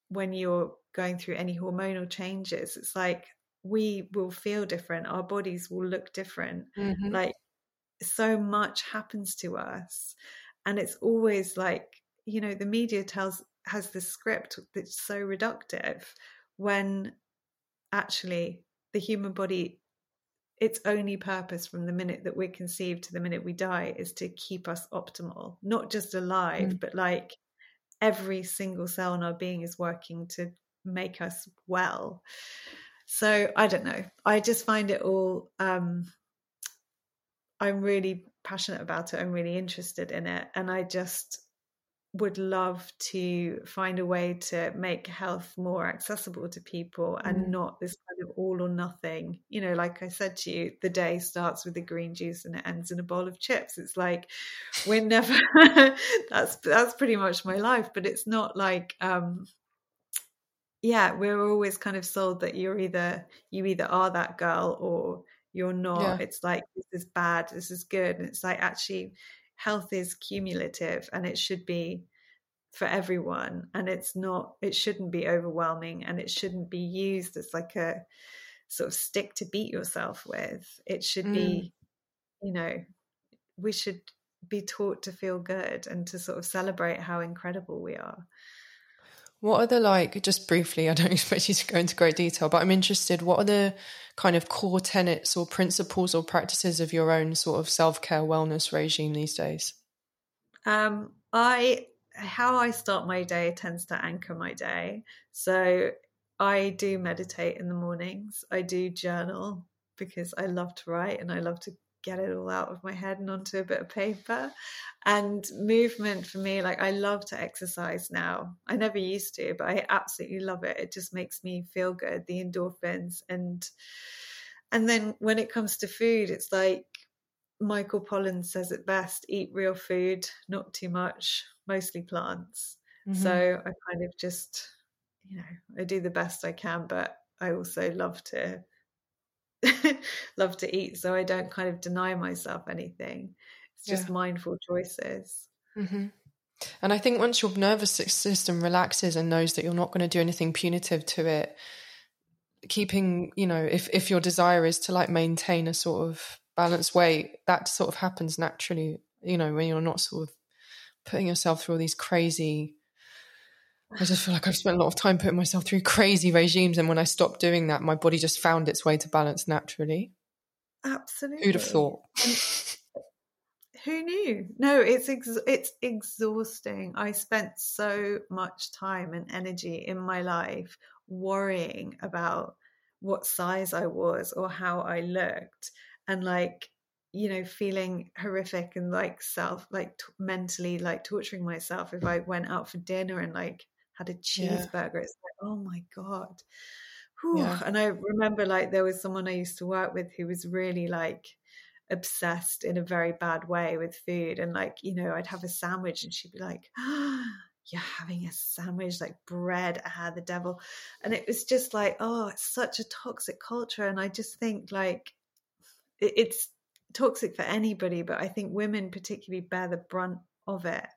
B: when you're going through any hormonal changes it's like we will feel different. Our bodies will look different. Mm-hmm. like so much happens to us. And it's always like you know the media tells has this script that's so reductive when actually the human body its only purpose from the minute that we're conceived to the minute we die is to keep us optimal, not just alive, mm. but like every single cell in our being is working to make us well. So I don't know. I just find it all um I'm really passionate about it. I'm really interested in it. And I just would love to find a way to make health more accessible to people and mm. not this kind of all or nothing. You know, like I said to you, the day starts with the green juice and it ends in a bowl of chips. It's like we're never that's that's pretty much my life, but it's not like um yeah, we're always kind of sold that you're either you either are that girl or you're not. Yeah. It's like this is bad, this is good. And it's like actually health is cumulative and it should be for everyone and it's not it shouldn't be overwhelming and it shouldn't be used as like a sort of stick to beat yourself with it should mm. be you know we should be taught to feel good and to sort of celebrate how incredible we are
A: what are the like just briefly i don't expect you to go into great detail but i'm interested what are the kind of core tenets or principles or practices of your own sort of self-care wellness regime these days?
B: Um, i how i start my day tends to anchor my day. So i do meditate in the mornings. I do journal because i love to write and i love to get it all out of my head and onto a bit of paper. And movement for me, like I love to exercise now. I never used to, but I absolutely love it. It just makes me feel good, the endorphins. And and then when it comes to food, it's like Michael Pollan says it best eat real food, not too much, mostly plants. Mm-hmm. So I kind of just, you know, I do the best I can, but I also love to love to eat. So I don't kind of deny myself anything. It's just yeah. mindful choices.
A: Mm-hmm. And I think once your nervous system relaxes and knows that you're not going to do anything punitive to it, keeping, you know, if, if your desire is to like maintain a sort of balanced weight, that sort of happens naturally, you know, when you're not sort of putting yourself through all these crazy I just feel like I've spent a lot of time putting myself through crazy regimes, and when I stopped doing that, my body just found its way to balance naturally.
B: Absolutely.
A: Who'd have thought?
B: Who knew? No, it's ex- it's exhausting. I spent so much time and energy in my life worrying about what size I was or how I looked, and like you know feeling horrific and like self like t- mentally like torturing myself if I went out for dinner and like had a cheeseburger. Yeah. It's like, oh my God. Yeah. And I remember like there was someone I used to work with who was really like obsessed in a very bad way with food. And like, you know, I'd have a sandwich and she'd be like, oh, you're having a sandwich like bread ah the devil and it was just like oh it's such a toxic culture and i just think like it's toxic for anybody but i think women particularly bear the brunt of it.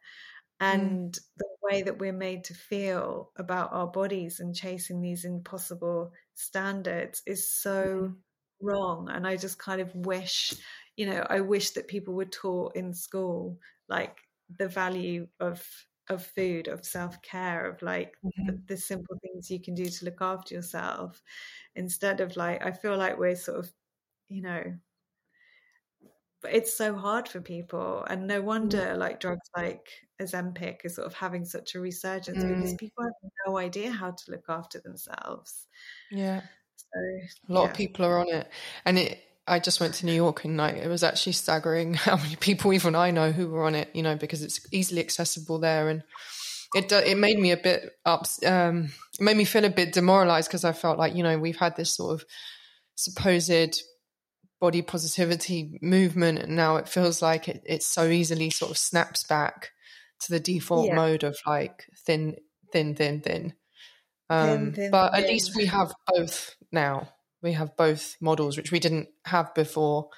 B: And mm. the way that we're made to feel about our bodies and chasing these impossible standards is so mm. wrong and i just kind of wish you know i wish that people were taught in school like the value of of food of self-care of like mm-hmm. the, the simple things you can do to look after yourself instead of like i feel like we're sort of you know but it's so hard for people and no wonder mm. like drugs like Ozempic is sort of having such a resurgence mm. because people have no idea how to look after themselves
A: yeah so a lot yeah. of people are on it and it I just went to New York and like it was actually staggering how many people even I know who were on it you know because it's easily accessible there and it it made me a bit up um it made me feel a bit demoralized because I felt like you know we've had this sort of supposed body positivity movement and now it feels like it, it so easily sort of snaps back to the default yeah. mode of like thin thin thin thin um, thin, thin but thin. at least we have both now we have both models which we didn't have before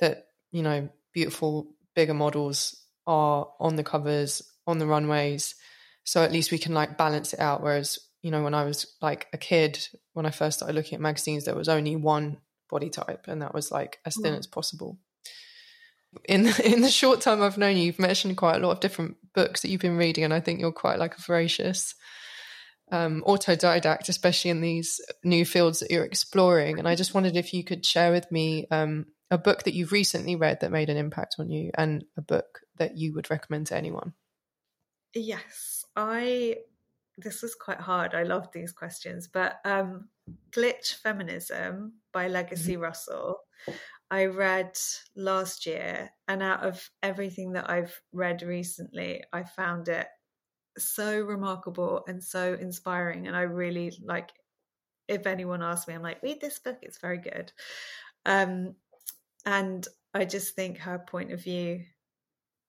A: that you know beautiful bigger models are on the covers on the runways so at least we can like balance it out whereas you know when i was like a kid when i first started looking at magazines there was only one body type, and that was like as thin mm. as possible. In in the short time I've known you, you've mentioned quite a lot of different books that you've been reading, and I think you're quite like a voracious um, autodidact, especially in these new fields that you're exploring. And I just wondered if you could share with me um, a book that you've recently read that made an impact on you, and a book that you would recommend to anyone.
B: Yes, I. This was quite hard. I love these questions, but um, Glitch Feminism by Legacy mm-hmm. Russell. I read last year, and out of everything that I've read recently, I found it so remarkable and so inspiring. And I really like, if anyone asks me, I'm like, read this book, it's very good. Um, and I just think her point of view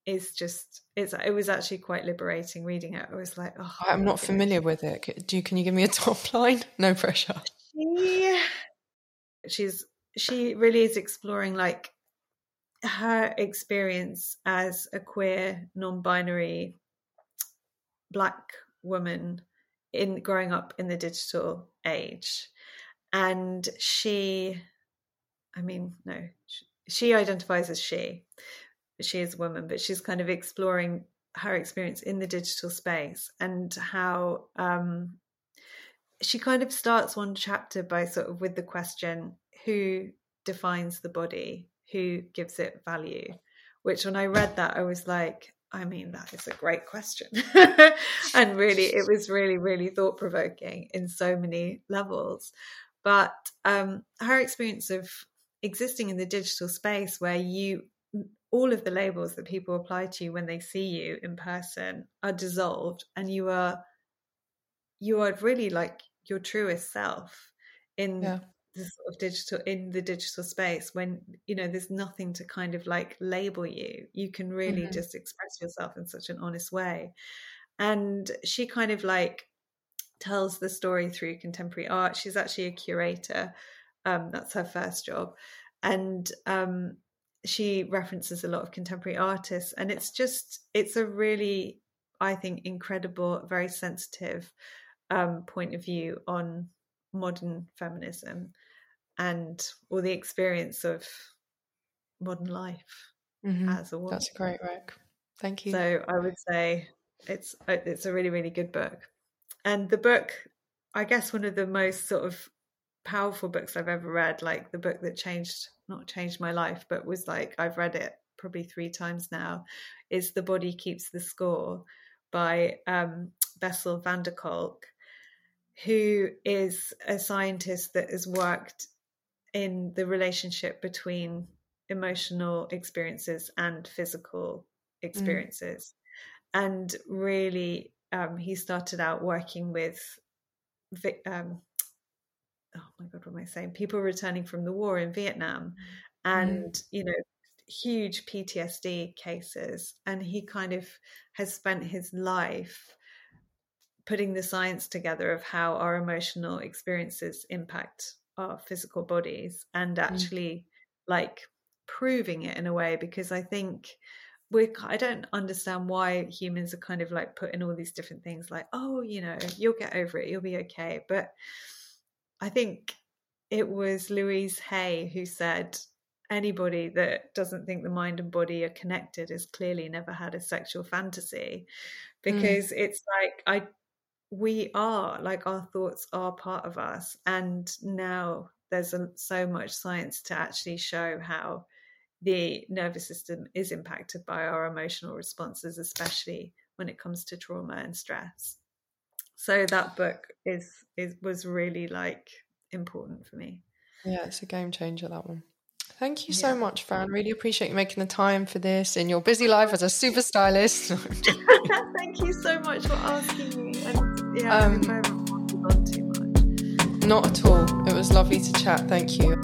B: is just it's it was actually quite liberating reading it. I was like, oh,
A: I'm not familiar with it. Do you, can you give me a top line? No pressure.
B: She, she's she really is exploring like her experience as a queer, non-binary black woman in growing up in the digital age, and she, I mean, no, she, she identifies as she, she is a woman, but she's kind of exploring her experience in the digital space and how um, she kind of starts one chapter by sort of with the question who defines the body? Who gives it value? Which when i read that i was like i mean that is a great question. And really it was really really thought provoking in so many levels. But um, her experience of existing in the digital space where you all of the labels that people apply to you when they see you in person are dissolved and you are you are really like your truest self in yeah. the sort of digital in the digital space when you know there's nothing to kind of like label you. You can really mm-hmm. just express yourself in such an honest way. And she kind of like tells the story through contemporary art. She's actually a curator. Um, that's her first job. And um, she references a lot of contemporary artists and it's just it's a really i think incredible very sensitive um, point of view on modern feminism and or the experience of modern life mm-hmm. as a woman.
A: That's a great work. Thank you.
B: So I would say it's it's a really really good book, and the book, I guess, one of the most sort of powerful books I've ever read. Like the book that changed not changed my life, but was like I've read it probably three times now. Is "The Body Keeps the Score" by um, Bessel van der Kolk, who is a scientist that has worked in the relationship between emotional experiences and physical experiences. Mm. And really, um, he started out working with, um, oh my God, what am I saying? People returning from the war in Vietnam and, mm. you know, huge PTSD cases. And he kind of has spent his life putting the science together of how our emotional experiences impact our physical bodies and mm. actually mm. like proving it in a way because I think we're I don't understand why humans are kind of like putting all these different things like oh you know you'll get over it you'll be okay but I think it was Louise Hay who said anybody that doesn't think the mind and body are connected has clearly never had a sexual fantasy mm. because mm. it's like I we are like our thoughts are part of us and now there's a, so much science to actually show how the nervous system is impacted by our emotional responses especially when it comes to trauma and stress so that book is is was really like important for me
A: yeah it's a game changer that one Thank you so yeah. much, Fran. Really appreciate you making the time for this in your busy life as a super stylist.
B: Thank you so much for asking me. And yeah, um,
A: not at all. It was lovely to chat. Thank you.